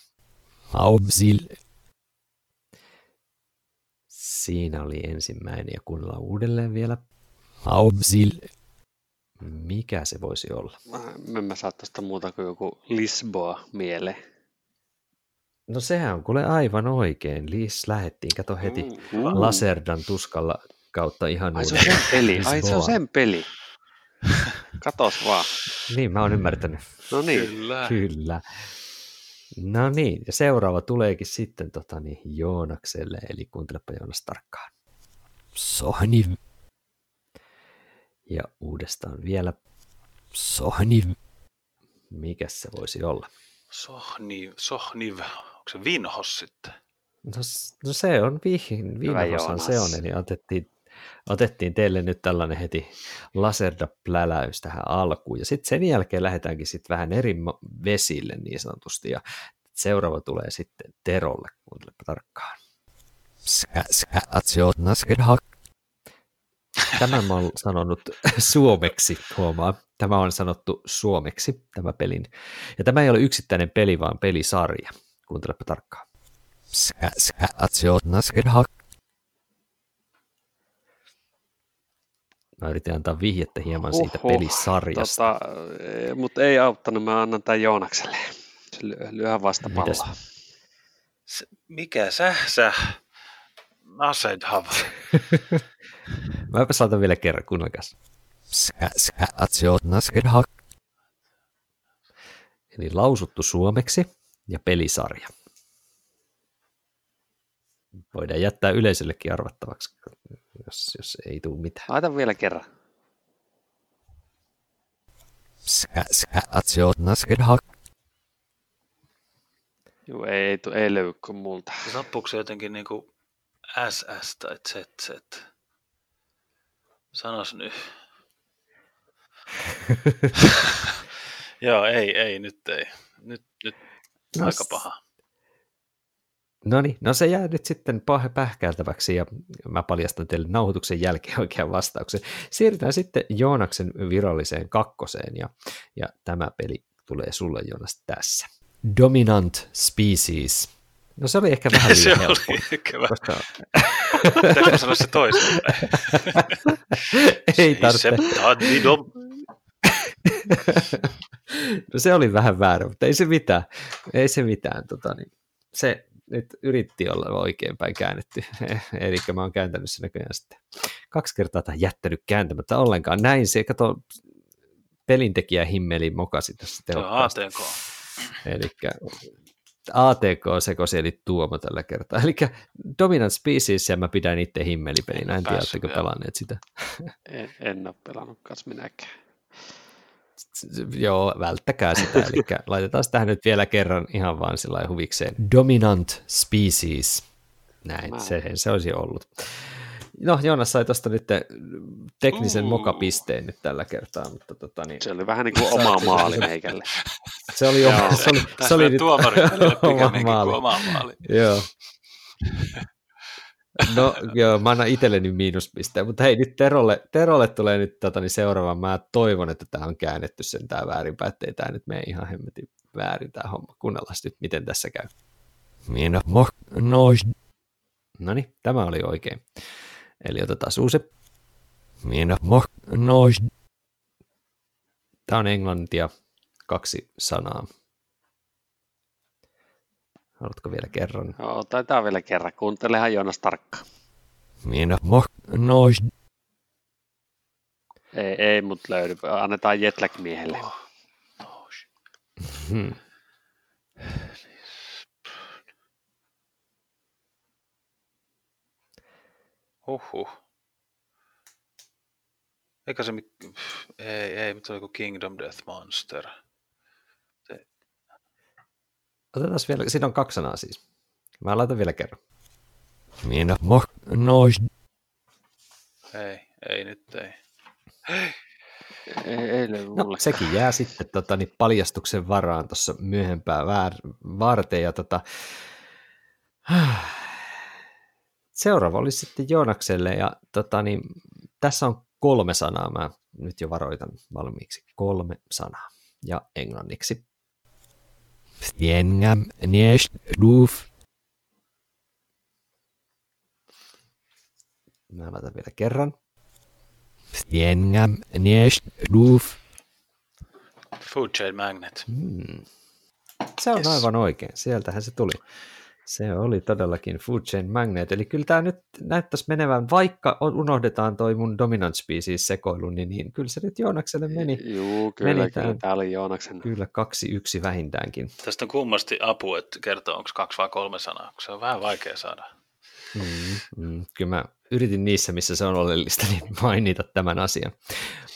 S1: Haupsil. Siinä oli ensimmäinen, ja kuunnellaan uudelleen vielä. Haupsil. Mikä se voisi olla?
S2: Mä en mä saa tuosta muuta kuin joku Lisboa mieleen.
S1: No sehän on kuule aivan oikein. Liis lähettiin, kato heti mm, mm. Laserdan tuskalla kautta ihan
S2: Ai se on sen peli, [LAUGHS] ai se on sen peli. Katos vaan.
S1: Niin, mä oon ymmärtänyt.
S2: No niin.
S1: Kyllä. Kyllä. No niin, ja seuraava tuleekin sitten tota, niin, Joonakselle, eli kuuntelepa Joonas tarkkaan. Sohni. Ja uudestaan vielä. Sohni. Mikä se voisi olla?
S3: Sohni, sohniv, onko se Vinhos sitten?
S1: No, no se on vihin, Vinhoshan se on, eli otettiin, otettiin teille nyt tällainen heti laserda-pläläys tähän alkuun, ja sitten sen jälkeen lähdetäänkin sitten vähän eri vesille niin sanotusti, ja seuraava tulee sitten Terolle, kuuntelepa tarkkaan. Tämän mä oon sanonut [LAUGHS] suomeksi, huomaa. Tämä on sanottu suomeksi, tämä pelin. Ja tämä ei ole yksittäinen peli, vaan pelisarja. Kuuntelepa tarkkaan. Mä yritin antaa vihjettä hieman siitä Oho, pelisarjasta. Tota,
S2: mutta ei auttanut, mä annan tämän Joonakselle. Lyö vasta palloa.
S3: Mikä sä, sä? Asedhav. [LAUGHS]
S1: Mä saatan vielä kerran, kuunnelkas. Eli lausuttu suomeksi ja pelisarja. Voidaan jättää yleisöllekin arvattavaksi, jos, jos ei tule mitään.
S2: Laita vielä kerran. Joo, ei, ei, ei löydy kuin multa.
S3: Loppuuko se jotenkin niinku SS tai ZZ? Sanos nyt. [LAUGHS] Joo, ei, ei, nyt ei.
S1: No
S3: aika paha.
S1: No niin, no se jää nyt sitten pähkäiltäväksi ja mä paljastan teille nauhoituksen jälkeen [LAUGHS] oikean vastauksen. Siirrytään sitten Joonaksen viralliseen kakkoseen ja, ja tämä peli tulee sulle Joonas tässä. Dominant Species. No se oli ehkä [LAUGHS] vähän
S3: se
S1: liian
S3: oli
S1: helppo, [LAUGHS]
S3: ehkä vähän.
S1: koska
S3: mä sanoa se toisin?
S1: ei tarvitse. [LAUGHS] No se oli vähän väärä, mutta ei se mitään. Ei se mitään. Tota, niin, se nyt yritti olla oikeinpäin käännetty. [LAUGHS] Eli mä oon kääntänyt sen näköjään sitten kaksi kertaa tai jättänyt kääntämättä ollenkaan. Näin se, kato, pelintekijä himmeli mokasi tässä tehokkaasti.
S3: ATK.
S1: Eli ATK sekosi eli Tuomo tällä kertaa. Eli Dominant Species ja mä pidän itse himmelipelinä. En tiedä,
S3: Päässyt
S1: oletteko pelanneet sitä.
S2: En, en ole pelannut kanssa minäkään.
S1: Joo, välttäkää sitä. [LAUGHS] Eli laitetaan tähän nyt vielä kerran ihan vaan sillä huvikseen. Dominant species. Näin,
S2: Mä-
S1: se, se olisi ollut. No, Joonas sai tuosta nyt teknisen
S3: Uu.
S1: mokapisteen nyt tällä kertaa, mutta tota, niin,
S2: Se oli vähän niin kuin oma maali meikälle.
S1: se oli,
S2: Joo.
S1: se oli, se oli
S3: oli
S1: nyt
S3: tuomari [LAUGHS]
S1: oma
S3: pikemminkin
S1: maali.
S3: kuin oma maali.
S1: Joo. No joo, mä annan itselleni miinuspisteen, mutta hei nyt Terolle, Terolle tulee nyt tota, niin seuraava. Mä toivon, että tämä on käännetty sen tää väärinpäin, ettei tämä nyt mene ihan hemmetin väärin tämä homma. Kuunnellaan nyt, miten tässä käy. Minä. No niin, tämä oli oikein. Eli otetaan uusi. Minä nois. Tämä on englantia, kaksi sanaa. Haluatko vielä kerran?
S2: Joo, taitaa vielä kerran. Kuuntelehan Joonas tarkkaan.
S1: Minä nois.
S2: Ei, ei mut löydy. Annetaan Jetlag-miehelle.
S1: Hmm.
S3: Huhhuh. Eikä se, mit... ei, ei, mutta se oli kuin Kingdom Death Monster.
S1: Otetaan vielä, siinä on kaksi sanaa siis. Mä laitan vielä kerran. Minä nois.
S3: Ei, ei nyt ei.
S2: Ei, ei löydy
S1: No, sekin jää sitten tota, niin paljastuksen varaan tuossa myöhempää väär, varten. Ja, tota, [SIGHS] seuraava oli sitten Joonakselle ja tota, niin, tässä on kolme sanaa. Mä nyt jo varoitan valmiiksi. Kolme sanaa. Ja englanniksi. Stjengam niest roof. Mä laitan vielä kerran. Stjengam niest roof.
S3: Food Chain Magnet.
S1: Hmm. Se on
S3: Yes.
S1: aivan oikein, sieltähän se tuli. Se oli todellakin Food Chain Magnet, eli kyllä tämä nyt näyttäisi menevän, vaikka on- unohdetaan toi mun Dominant Species sekoilu, niin, niin kyllä se nyt Joonakselle meni
S2: Juu, kyllä,
S1: meni
S2: kyllä.
S1: tää-
S2: Tämä oli Joonaksen.
S1: kyllä kaksi yksi vähintäänkin.
S3: Tästä on kummasti apu, että kertoo, onko kaksi vai kolme sanaa, kun se on vähän vaikea saada.
S1: Mm, mm, kyllä mä yritin niissä, missä se on oleellista, niin mainita tämän asian.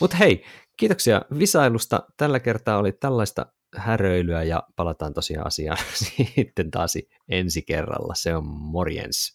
S1: Mutta hei, kiitoksia visailusta. Tällä kertaa oli tällaista häröilyä ja palataan tosiaan asiaan [LAUGHS] sitten taas ensi kerralla. Se on morjens.